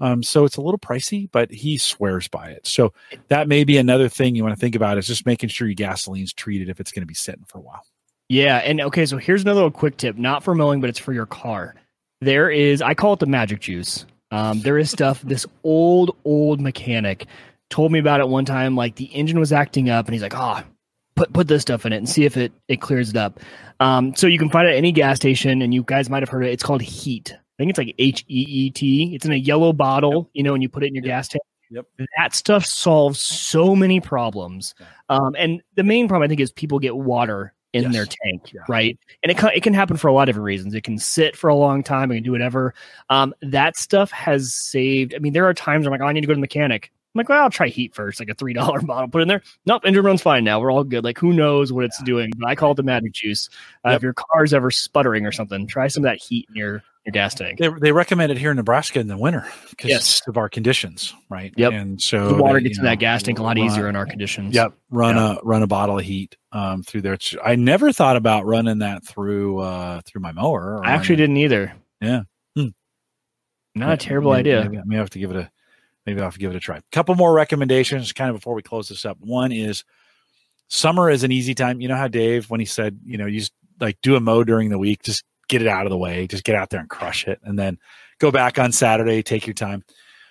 S1: um, so it's a little pricey, but he swears by it. So that may be another thing you want to think about is just making sure your gasoline's treated if it's going to be sitting for a while.
S2: Yeah, and okay, so here's another little quick tip, not for mowing, but it's for your car. There is, I call it the magic juice. Um, there is stuff. This old old mechanic told me about it one time. Like the engine was acting up, and he's like, "Ah, oh, put put this stuff in it and see if it it clears it up." Um, so you can find it at any gas station, and you guys might have heard of it. It's called HEET. I think it's like H E E T. It's in a yellow bottle, you know, and you put it in your
S1: Yep.
S2: gas tank.
S1: Yep.
S2: That stuff solves so many problems. Um, and the main problem I think is people get water in
S1: Yes.
S2: their tank,
S1: Yeah.
S2: right? And it can, it can happen for a lot of different reasons. It can sit for a long time. It can do whatever. Um, that stuff has saved. I mean, there are times where I'm like, oh, I need to go to the mechanic. I'm like, well, I'll try HEET first, like a three dollar bottle, put in there. Nope, engine runs fine now. We're all good. Like, who knows what it's doing? But I call it the magic juice. Uh,
S1: Yep.
S2: If your car's ever sputtering or something, try some of that HEET in your your gas tank.
S1: They, they recommend it here in Nebraska in the winter because
S2: Yes.
S1: of our conditions, right?
S2: Yep.
S1: And so
S2: the water
S1: they,
S2: gets in that gas tank a lot
S1: run-
S2: easier in our conditions.
S1: Yep. Run
S2: Yeah.
S1: a run a bottle of HEET um, through there. It's, I never thought about running that through uh, through my mower.
S2: I actually didn't either.
S1: Yeah. Hmm.
S2: Not a terrible
S1: maybe,
S2: idea.
S1: Maybe, maybe I have to give it a maybe I'll have to give it a try. couple more recommendations kind of before we close this up. One is summer is an easy time. You know how Dave when he said, you know, you just like do a mow during the week, just get it out of the way, just get out there and crush it and then go back on Saturday, take your time.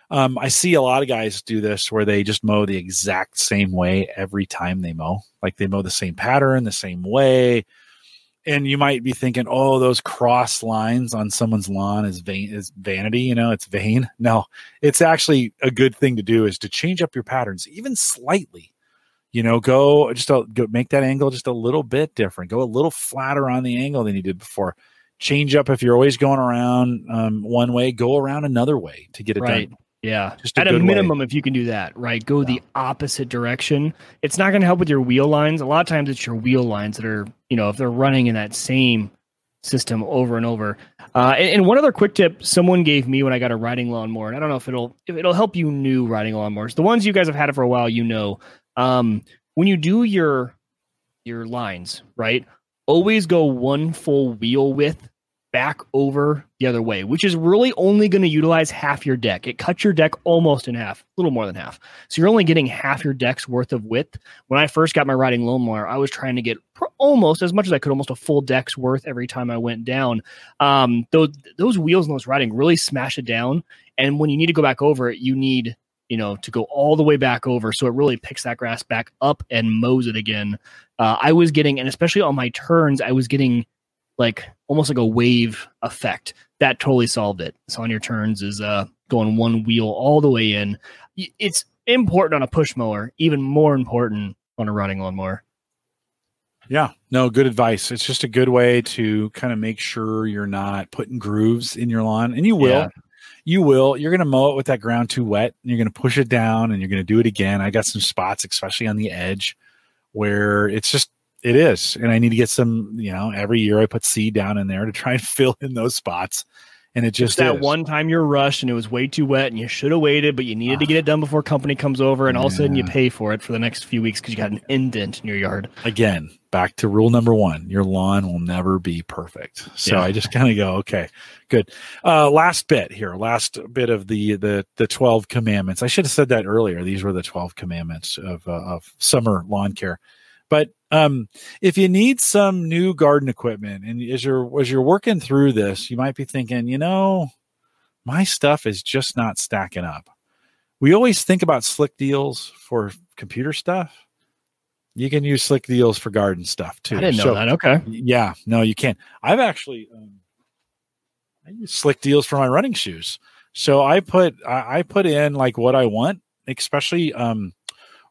S1: Um, I see a lot of guys do this where they just mow the exact same way every time they mow. Like they mow the same pattern, the same way. And you might be thinking, oh, those cross lines on someone's lawn is vain is vanity, you know, it's vain. No, it's actually a good thing to do is to change up your patterns even slightly. You know, go just a, go make that angle just a little bit different. Go a little flatter on the angle than you did before. Change up if you're always going around um, one way, go around another way to get it
S2: Right.
S1: done.
S2: Yeah.
S1: Just a
S2: At a
S1: good way.
S2: minimum, if you can do that, right? Go the opposite direction. It's not going to help with your wheel lines. A lot of times it's your wheel lines that are, you know, if they're running in that same system over and over. Uh, and, and one other quick tip someone gave me when I got a riding lawnmower, and I don't know if it'll if it'll help you new riding lawnmowers. The ones you guys have had it for a while, you know. Um, when you do your your lines, right? Always go one full wheel width back over the other way, which is really only going to utilize half your deck. It cuts your deck almost in half, a little more than half. So you're only getting half your deck's worth of width. When I first got my riding lawnmower, I was trying to get pr- almost as much as I could, almost a full deck's worth every time I went down. Um, those those wheels and those riding really smash it down. And when you need to go back over it, you need you know to go all the way back over, so it really picks that grass back up and mows it again. Uh, I was getting, and especially on my turns, I was getting like almost like a wave effect. That totally solved it. So on your turns is uh going one wheel all the way in. It's important on a push mower, even more important on a riding lawnmower.
S1: Yeah, no, good advice. It's just a good way to kind of make sure you're not putting grooves in your lawn, and you will.
S2: Yeah.
S1: You will. You're going to mow it with that ground too wet, and you're going to push it down, and you're going to do it again. I got some spots, especially on the edge, where it's just it is, and I need to get some. You know, every year I put seed down in there to try and fill in those spots, and it just
S2: that
S1: is.
S2: one time you're rushed and it was way too wet and you should have waited, but you needed to get it done before company comes over, and all of a sudden you
S1: Yeah.
S2: pay for it for the next few weeks because you got an indent in your yard.
S1: again back to rule number one your lawn will never be perfect so
S2: Yeah.
S1: i just kind of go okay good uh last bit here last bit of the the the 12 commandments i should have said that earlier these were the 12 commandments of uh, of summer lawn care but um if you need some new garden equipment and as you're as you're working through this you might be thinking you know my stuff is just not stacking up we always think about slick deals for computer stuff you can use slick deals for garden stuff too.
S2: I didn't know
S1: So,
S2: that. Okay.
S1: Yeah, no, you can. I've actually um, I use slick deals for my running shoes. So I put I, I put in like what I want, especially um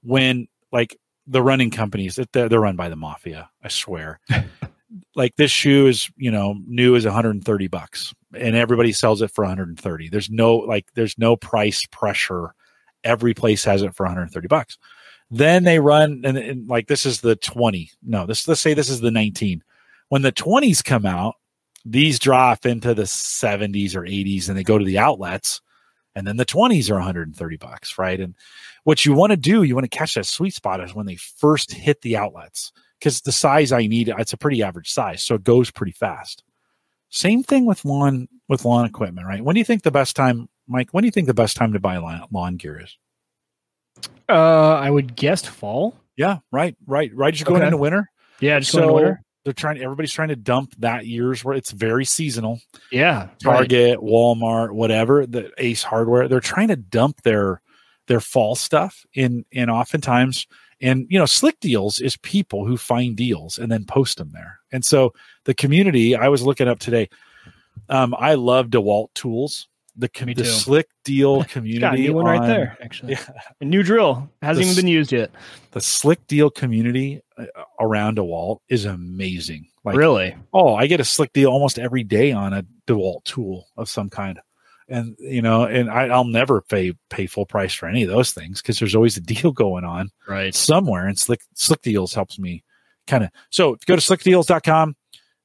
S1: when like the running companies they're, they're run by the mafia. I swear. like this shoe is you know new is 130 bucks, and everybody sells it for 130. There's no like there's no price pressure. Every place has it for 130 bucks. Then they run and, and like this is the 20. No, this let's say this is the 19. When the 20s come out, these drop into the 70s or 80s and they go to the outlets and then the 20s are 130 bucks, right? And what you want to do, you want to catch that sweet spot is when they first hit the outlets because the size I need, it's a pretty average size, so it goes pretty fast. Same thing with lawn with lawn equipment, right? When do you think the best time, Mike? When do you think the best time to buy lawn, lawn gear is?
S2: Uh, I would guess fall.
S1: Yeah, right, right, right. Just going
S2: Okay.
S1: into winter.
S2: Yeah, just
S1: so
S2: going into winter.
S1: They're trying. Everybody's trying to dump that year's where it's very seasonal.
S2: Yeah, right.
S1: Target, Walmart, whatever, the Ace Hardware, they're trying to dump their their fall stuff in and oftentimes and you know slick deals is people who find deals and then post them there. And so the community, I was looking up today, Um, I love DeWalt tools. The the slick deal
S2: Got a
S1: community
S2: new one right there, actually.
S1: Yeah,
S2: A new drill hasn't
S1: This-
S2: even been used yet.
S1: the slick deal community uh, around DeWalt is amazing. Like,
S2: really?
S1: oh, I get a slick deal almost every day on a DeWalt tool of some kind. And you know, and I, I'll never pay pay full price for any of those things because there's always a deal going on
S2: Right.
S1: somewhere. And Slick Slick Deals helps me kind of. So go to slickdeals.com.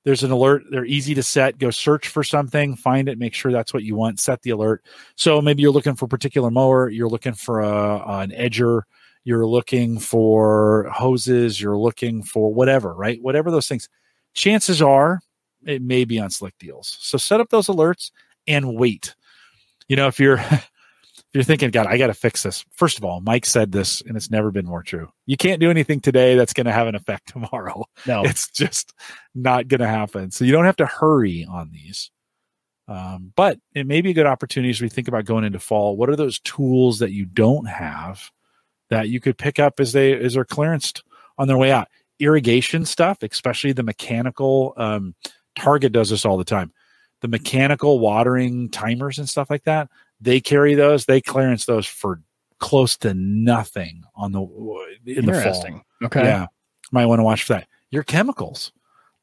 S1: There's an alert. They're easy to set. Go search for something, find it, make sure that's what you want. Set the alert. So maybe you're looking for a particular mower. You're looking for a, an edger. You're looking for hoses. You're looking for whatever, right? Whatever those things. Chances are it may be on Slick Deals. So set up those alerts and wait. You know, if you're if you're thinking, God, I got to fix this. First of all, Mike said this, and it's never been more true. You can't do anything today that's going to have an effect tomorrow.
S2: No.
S1: It's just not going to happen. So you don't have to hurry on these. Um, but it may be a good opportunity as we think about going into fall. What are those tools that you don't have that you could pick up as they as they're clearanced on their way out? Irrigation stuff, especially the mechanical. Um, Target does this all the time. The mechanical watering timers and stuff like that. They carry those. They clearance those for close to nothing on the in the fall.
S2: Okay.
S1: Yeah. Might want to watch for that. Your chemicals.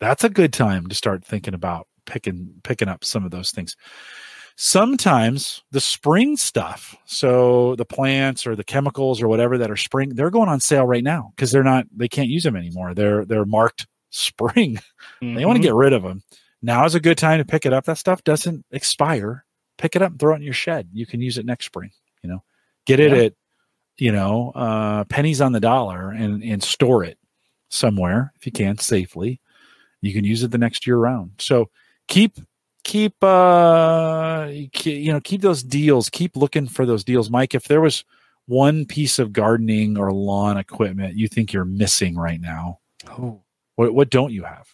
S1: That's a good time to start thinking about picking picking up some of those things. Sometimes the spring stuff, so the plants or the chemicals or whatever that are spring, they're going on sale right now because they're not they can't use them anymore. They're they're marked spring. They want to
S2: mm-hmm.
S1: get rid of them. Now is a good time to pick it up. That stuff doesn't expire. Pick it up, and throw it in your shed. You can use it next spring. You know, get it
S2: Yeah.
S1: at you know uh, pennies on the dollar and and store it somewhere if you can safely. You can use it the next year round. So keep keep uh you know keep those deals. Keep looking for those deals, Mike. If there was one piece of gardening or lawn equipment you think you're missing right now,
S2: Oh.
S1: what what don't you have?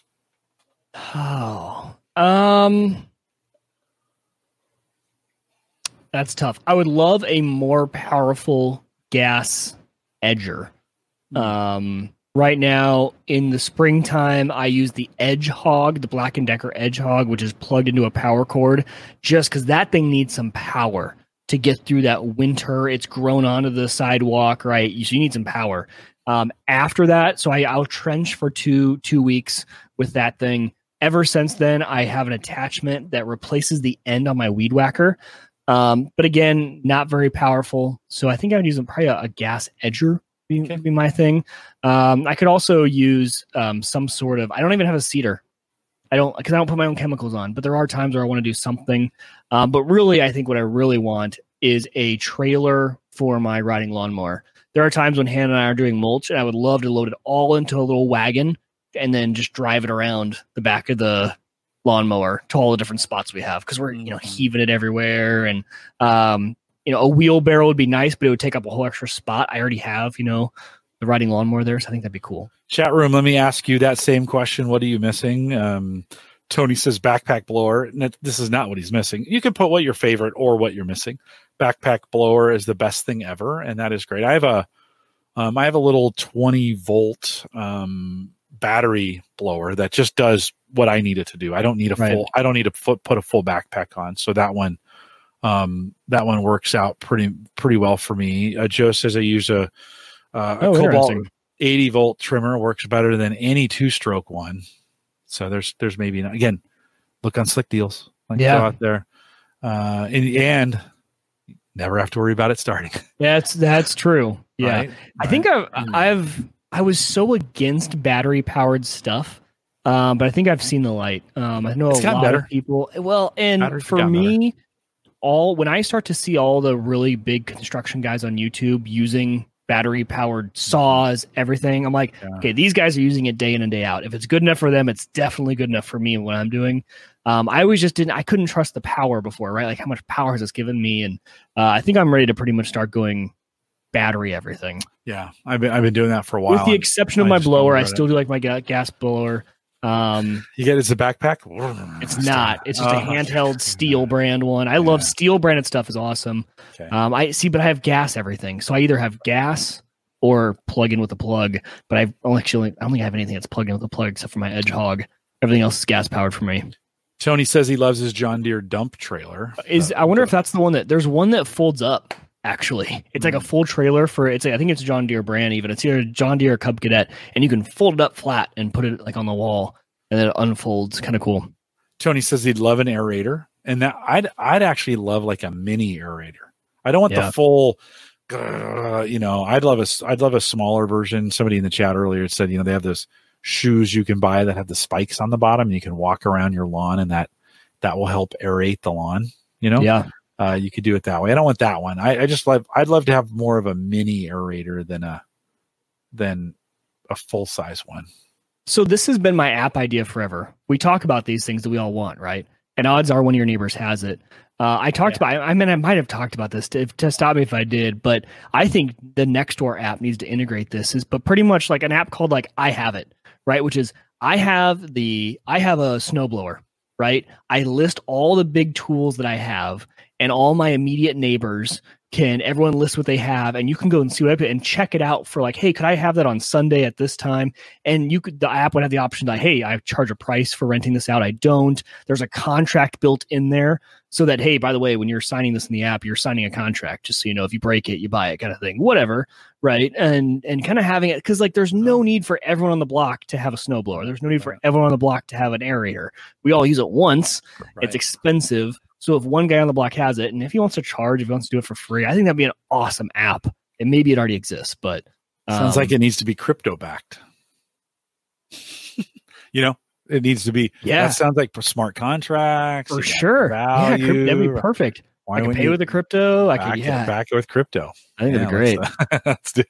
S2: Oh. Um That's tough. I would love a more powerful gas edger. Um right now in the springtime I use the Edge Hog, the Black and Decker Edge Hog, which is plugged into a power cord just cuz that thing needs some power to get through that winter. It's grown onto the sidewalk, right? You, so you need some power. Um, after that, so I, I'll trench for two two weeks with that thing. Ever since then, I have an attachment that replaces the end on my weed whacker. Um, but again, not very powerful. So I think I would use probably a, a gas edger be,
S1: Okay.
S2: be my thing. Um, I could also use um, some sort of. I don't even have a seeder. I don't because I don't put my own chemicals on. But there are times where I want to do something. Um, but really, I think what I really want is a trailer for my riding lawnmower. There are times when Hannah and I are doing mulch, and I would love to load it all into a little wagon and then just drive it around the back of the lawnmower to all the different spots we have because we're you know
S1: Mhm.
S2: heaving it everywhere and um you know a wheelbarrow would be nice but it would take up a whole extra spot i already have you know the riding lawnmower there so i think that'd be cool
S1: Chat room, let me ask you that same question. What are you missing? Um, Tony says backpack blower. And This is not what he's missing. You can put what your favorite or what you're missing. Backpack blower is the best thing ever, and that is great. I have a, um, I have a little 20 volt um, battery blower that just does what I need it to do. I don't need a
S2: Right.
S1: full. I don't need to foot, put a full backpack on. So that one, um, that one works out pretty pretty well for me. Uh, Joe says I use a, uh, a
S2: Oh, Kobalt
S1: 80 volt trimmer works better than any two stroke one. So there's there's maybe again, look on slick deals. Like
S2: Yeah.
S1: out there. Uh in the end, never have to worry about it starting.
S2: that's that's true yeah
S1: right?
S2: I think I've,
S1: Mm.
S2: I've I was so against battery powered stuff, um, but I think I've seen the light. Um, I know
S1: It's
S2: a lot
S1: better.
S2: of people. Well, and
S1: Batteries
S2: for me, all when I start to see all the really big construction guys on YouTube using battery powered saws, everything, I'm like,
S1: Yeah.
S2: okay, these guys are using it day in and day out. If it's good enough for them, it's definitely good enough for me and what I'm doing. Um, I always just didn't. I couldn't trust the power before, right? Like how much power has this given me? And uh, I think I'm ready to pretty much start going battery everything.
S1: Yeah. I've been I've been doing that for a while.
S2: With the exception of my
S1: don't
S2: blower, I
S1: regret it.
S2: still do like my ga- gas blower. Um,
S1: you get it's a backpack?
S2: it's not. It's just a
S1: Oh,
S2: handheld Stihl brand one. I love Stihl branded stuff. is awesome.
S1: Okay.
S2: Um, I see, but I have gas everything, so I either have gas or plug in with a plug. But I only actually I don't think I have anything that's plugged in with a plug except for my Edge Hog. Everything else is gas powered for me.
S1: Tony says he loves his John Deere dump trailer.
S2: Is I wonder if that's the one that there's one that folds up. Actually, it's like a full trailer for it's. Like, I think it's John Deere brand. Even it's either John Deere Cub Cadet, and you can fold it up flat and put it like on the wall, and then it unfolds. Kind of cool.
S1: Tony says he'd love an aerator, and that I'd I'd actually love like a mini aerator. I don't want
S2: Yeah.
S1: the full. you know, I'd love a s- I'd love a smaller version. Somebody in the chat earlier said, you know, they have those shoes you can buy that have the spikes on the bottom, and you can walk around your lawn, and that that will help aerate the lawn. You know,
S2: Yeah,
S1: uh, you could do it that way. I don't want that one. I, I just love. I'd love to have more of a mini aerator than a than a full size one.
S2: So this has been my app idea forever. We talk about these things that we all want, right? And odds are one of your neighbors has it. Uh, I talked about. I mean, I might have talked about this to, to stop me if I did, but I think the Nextdoor app needs to integrate this. Is but pretty much like an app called like I have it, right? Which is I have the I have a snowblower, right? I list all the big tools that I have, and all my immediate neighbors can everyone list what they have, and you can go and see what I put and check it out for like, hey, could I have that on Sunday at this time? and you could the app would have the option like hey i charge a price for renting this out. I don't. There's a contract built in there so that hey by the way when you're signing this in the app you're signing a contract just so you know if you break it you buy it kind of thing whatever right? And and kind of having it because like there's no need for everyone on the block to have a snowblower. There's no need for everyone on the block to have an aerator. We all use it once. It's expensive so if one guy on the block has it and if he wants to charge if he wants to do it for free i think that'd be an awesome app and maybe it already exists but
S1: Sounds
S2: um,
S1: like it needs to be crypto backed. you know, it needs to be.
S2: Yeah.
S1: that sounds like for smart contracts
S2: for sure. yeah, crypt- that'd be perfect.
S1: Why
S2: I can pay with the crypto. I
S1: back
S2: can,
S1: it-
S2: yeah.
S1: back it with crypto.
S2: I think that'd be great.
S1: Let's, let's do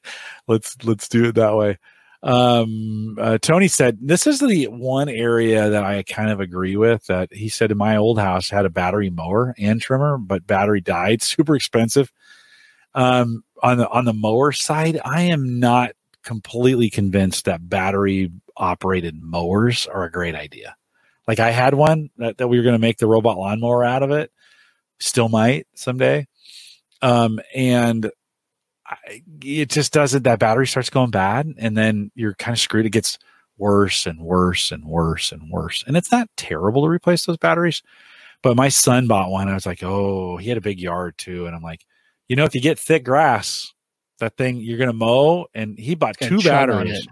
S1: let's let's do it that way. Um, uh, Tony said this is the one area that I kind of agree with. That he said in my old house had a battery mower and trimmer, but battery died. Super expensive. Um, on the on the mower side, I am not completely convinced that battery operated mowers are a great idea. Like I had one that, that we were going to make the robot lawnmower out of it. Still might someday. Um, and it just doesn't. That battery starts going bad, and then you're kind of screwed. It gets worse and worse and worse and worse. And it's not terrible to replace those batteries, but my son bought one. I was like, oh, he had a big yard too, and I'm like, you know, if you get thick grass, that thing you're gonna mow, and he bought two batteries
S2: it.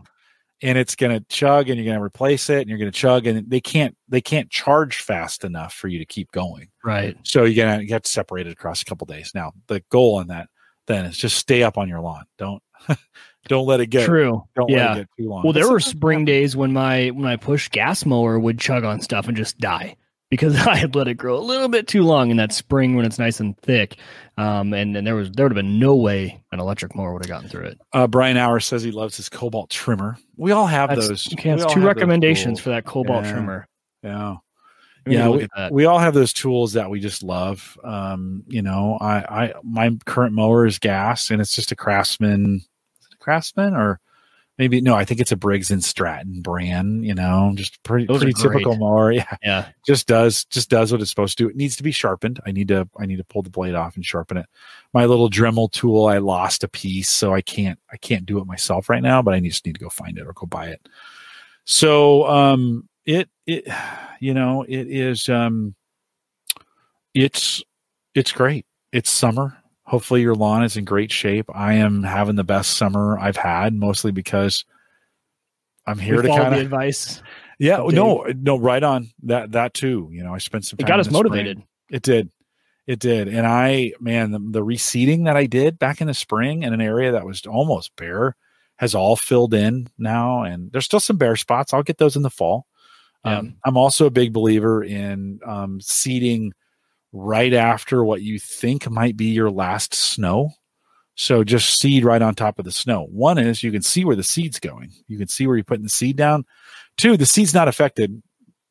S1: and it's going to chug and you're going to replace it and you're going to chug and they can't they can't charge fast enough for you to keep going
S2: Right.
S1: so you're going to get separated across a couple days now the goal on that then is just stay up on your lawn don't don't let it get
S2: True.
S1: don't
S2: yeah.
S1: let it get too long
S2: Well, there
S1: But
S2: were spring
S1: it
S2: days when my when my push gas mower would chug on stuff and just die because I had let it grow a little bit too long in that spring when it's nice and thick. Um, and, and there was there would have been no way an electric mower would have gotten through it.
S1: uh brian hour says he loves his Kobalt trimmer we all have
S2: That's,
S1: those
S2: okay,
S1: we
S2: that's
S1: all
S2: two
S1: have those
S2: recommendations for that Kobalt
S1: Yeah.
S2: trimmer.
S1: yeah
S2: We need to
S1: yeah we, we all have those tools that we just love. Um you know i i my current mower is gas and it's just a craftsman is it a craftsman or maybe no i think it's a briggs and stratton brand you know just pretty,
S2: Those
S1: pretty typical mower. Yeah.
S2: Yeah.
S1: just does just does what it's supposed to do. It needs to be sharpened. I need to i need to pull the blade off and sharpen it. My little dremel tool i lost a piece so i can't i can't do it myself right now but i just need to go find it or go buy it. So um it it you know it is um it's it's great it's summer hopefully your lawn is in great shape i am having the best summer i've had mostly because i'm here
S2: we
S1: to kind of
S2: advice.
S1: yeah
S2: of
S1: no no right on that that too you know i spent some
S2: It got us
S1: the spring.
S2: motivated.
S1: It did. It did. And I, man, the, the reseeding that I did back in the spring in an area that was almost bare has all filled in now. And there's still some bare spots. I'll get those in the fall.
S2: Yeah.
S1: Um, I'm also a big believer in um, seeding right after what you think might be your last snow. So just seed right on top of the snow. One is you can see where the seed's going. You can see where you're putting the seed down. Two, the seed's not affected.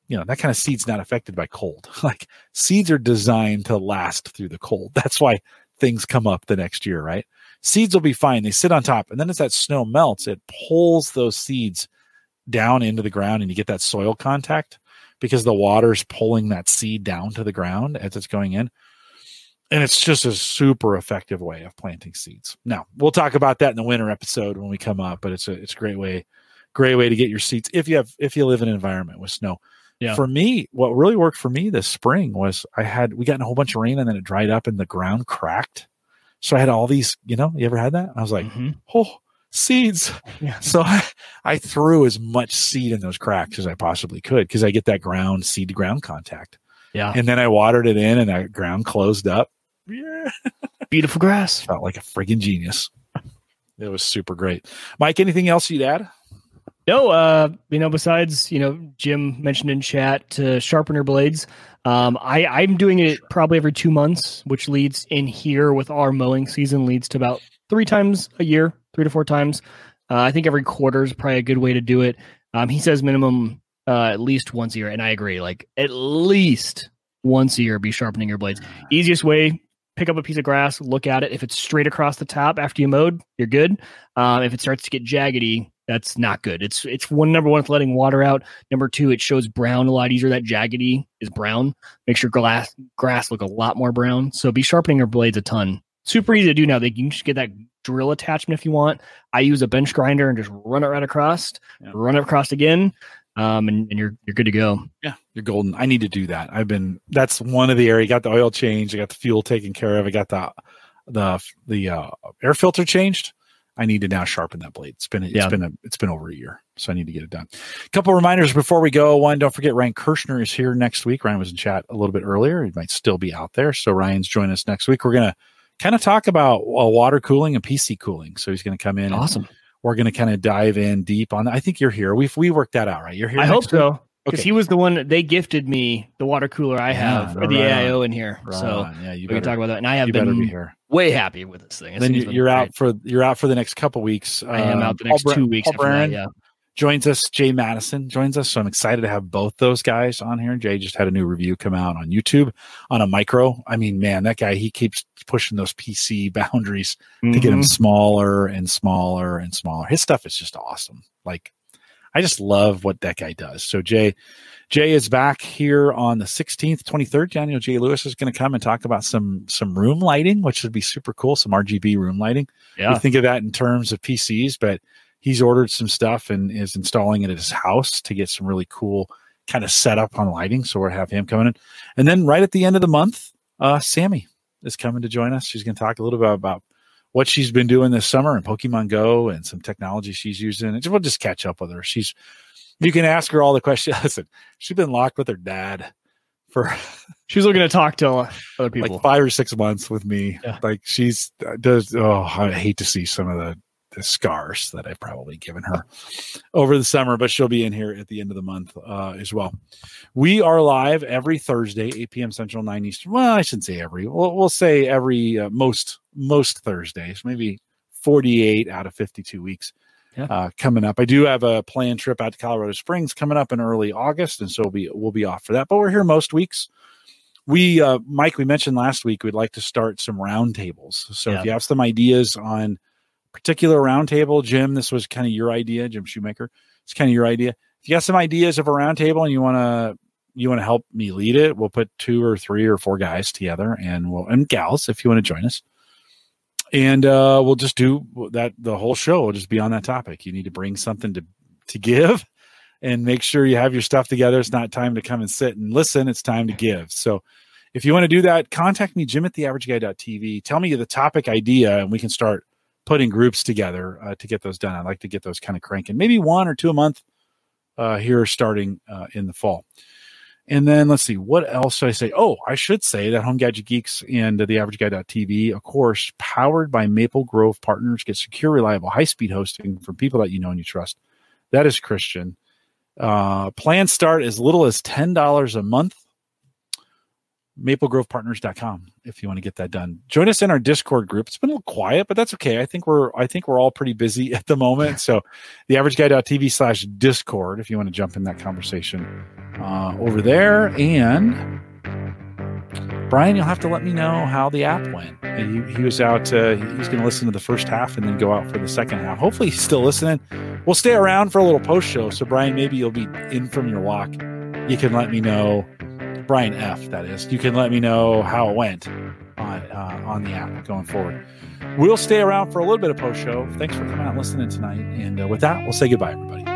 S1: You know, that kind of seed's not affected by cold. like seeds are designed to last through the cold. That's why things come up the next year, right? Seeds will be fine. They sit on top. And then as that snow melts, it pulls those seeds down into the ground and you get that soil contact because the water's pulling that seed down to the ground as it's going in. And it's just a super effective way of planting seeds. Now, we'll talk about that in the winter episode when we come up, but it's a it's a great way, great way to get your seeds if you have if you live in an environment with snow.
S2: Yeah.
S1: For me, what really worked for me this spring was I had we got in a whole bunch of rain and then it dried up and the ground cracked. So I had all these, you know, you ever had that? I was like,
S2: Mhm.
S1: oh, seeds.
S2: Yeah.
S1: So I, I threw as much seed in those cracks as I possibly could because I get that ground seed to ground contact.
S2: Yeah.
S1: And then I watered it in and that ground closed up. Yeah.
S2: Beautiful grass.
S1: Felt like a friggin' genius. It was super great. Mike, anything else you'd add?
S2: No, uh, you know, besides, you know, Jim mentioned in chat to sharpen her blades. Um, I, I'm doing it probably every two months, which leads in here with our mowing season leads to about three times a year, three to four times. Uh, I think every quarter is probably a good way to do it. Um, he says minimum uh, at least once a year, and I agree. Like at least once a year, be sharpening your blades. Easiest way: pick up a piece of grass, look at it. If it's straight across the top after you mowed, you're good. Um, if it starts to get jaggedy, that's not good. It's it's one number one, it's letting water out. Number two, it shows brown a lot easier. That jaggedy is brown. Makes your glass grass look a lot more brown. So be sharpening your blades a ton. Super easy to do now. They can just get that drill attachment if you want. I use a bench grinder and just run it right across,
S1: Yeah.
S2: run it across again, um, and, and you're you're good to go.
S1: Yeah, you're golden. I need to do that. I've been. That's one of the area. Got the oil changed. I got the fuel taken care of. I got the the the uh, air filter changed. I need to now sharpen that blade. It's been it's
S2: Yeah.
S1: been a it's been over a year, so I need to get it done. A couple reminders before we go. One, don't forget Ryan Kirshner is here next week. Ryan was in chat a little bit earlier. He might still be out there, so Ryan's joining us next week. We're gonna kind of talk about uh, water cooling and PC cooling. So he's gonna come in.
S2: Awesome.
S1: we're gonna kind of dive in deep on. I think you're here. We've we worked that out, right? You're here.
S2: I hope
S1: week?
S2: so because
S1: Okay.
S2: he was the one they gifted me the water cooler I have
S1: right
S2: for the
S1: on.
S2: AIO in here.
S1: Right
S2: so
S1: on. yeah, you
S2: we
S1: better,
S2: can talk about that. And I have
S1: be
S2: been
S1: here.
S2: way happy with this thing. This
S1: then you,
S2: great.
S1: out for you're out for the next couple weeks.
S2: I am
S1: Um,
S2: out the next
S1: Bra-
S2: two weeks.
S1: Paul
S2: after that, yeah.
S1: Joins us. Jay Madison joins us, so I'm excited to have both those guys on here. Jay just had a new review come out on YouTube on a micro. I mean, man, that guy he keeps pushing those PC boundaries to get them
S2: Mhm.
S1: smaller and smaller and smaller. His stuff is just awesome. Like I just love what that guy does. So Jay, Jay is back here on the 16th, 23rd. Daniel J. Lewis is going to come and talk about some some room lighting, which would be super cool. Some RGB room lighting.
S2: Yeah.
S1: We think of that in terms of PCs, but he's ordered some stuff and is installing it at his house to get some really cool kind of setup on lighting. So we'll have him coming in. And then right at the end of the month, uh, Sammy is coming to join us. She's going to talk a little bit about what she's been doing this summer in Pokemon Go and some technology she's using. And we'll just catch up with her. She's, you can ask her all the questions. Listen, she's been locked with her dad for
S2: she's looking to talk to other people.
S1: like five or six months with me.
S2: Yeah.
S1: Like she's uh, does. Oh, I hate to see some of the, the scars that I've probably given her over the summer, but she'll be in here at the end of the month uh, as well. We are live every Thursday, 8 p.m. Central, 9 Eastern. Well, I shouldn't say every. We'll, we'll say every uh, most most Thursdays, maybe 48 out of 52 weeks.
S2: Yeah.
S1: Uh, coming up, I do have a planned trip out to Colorado Springs coming up in early August, and so we'll be we'll be off for that. But we're here most weeks we uh mike we mentioned last week we'd like to start some roundtables so
S2: Yeah.
S1: if you have some ideas on particular roundtable jim this was kind of your idea jim shoemaker it's kind of your idea if you got some ideas of a roundtable and you want to you want to help me lead it we'll put two or three or four guys together and we'll and gals if you want to join us and uh we'll just do that the whole show will just be on that topic you need to bring something to to give and make sure you have your stuff together. It's not time to come and sit and listen. It's time to give. So if you want to do that, contact me, Jim at theaverageguy.tv. Tell me the topic idea and we can start putting groups together uh, to get those done. I'd like to get those kind of cranking, maybe one or two a month uh, here starting uh, in the fall. And then let's see, what else should I say? Oh, I should say that Home Gadget Geeks and the averageguy.tv, of course, powered by Maple Grove Partners, get secure, reliable, high speed hosting from people that you know and you trust. That is Christian. Uh, plans start as little as $10 a month. MapleGrovePartners.com if you want to get that done. Join us in our Discord group. It's been a little quiet, but that's okay. I think we're I think we're all pretty busy at the moment. So the averageguy.tv slash discord if you want to jump in that conversation uh, over there. And Brian, you'll have to let me know how the app went. He, he was out, uh, he was going to listen to the first half and then go out for the second half. Hopefully, he's still listening. We'll stay around for a little post show. So, Brian, maybe you'll be in from your walk. You can let me know, Brian F., that is. You can let me know how it went on, uh, on the app going forward. We'll stay around for a little bit of post show. Thanks for coming out and listening tonight. And uh, with that, we'll say goodbye, everybody.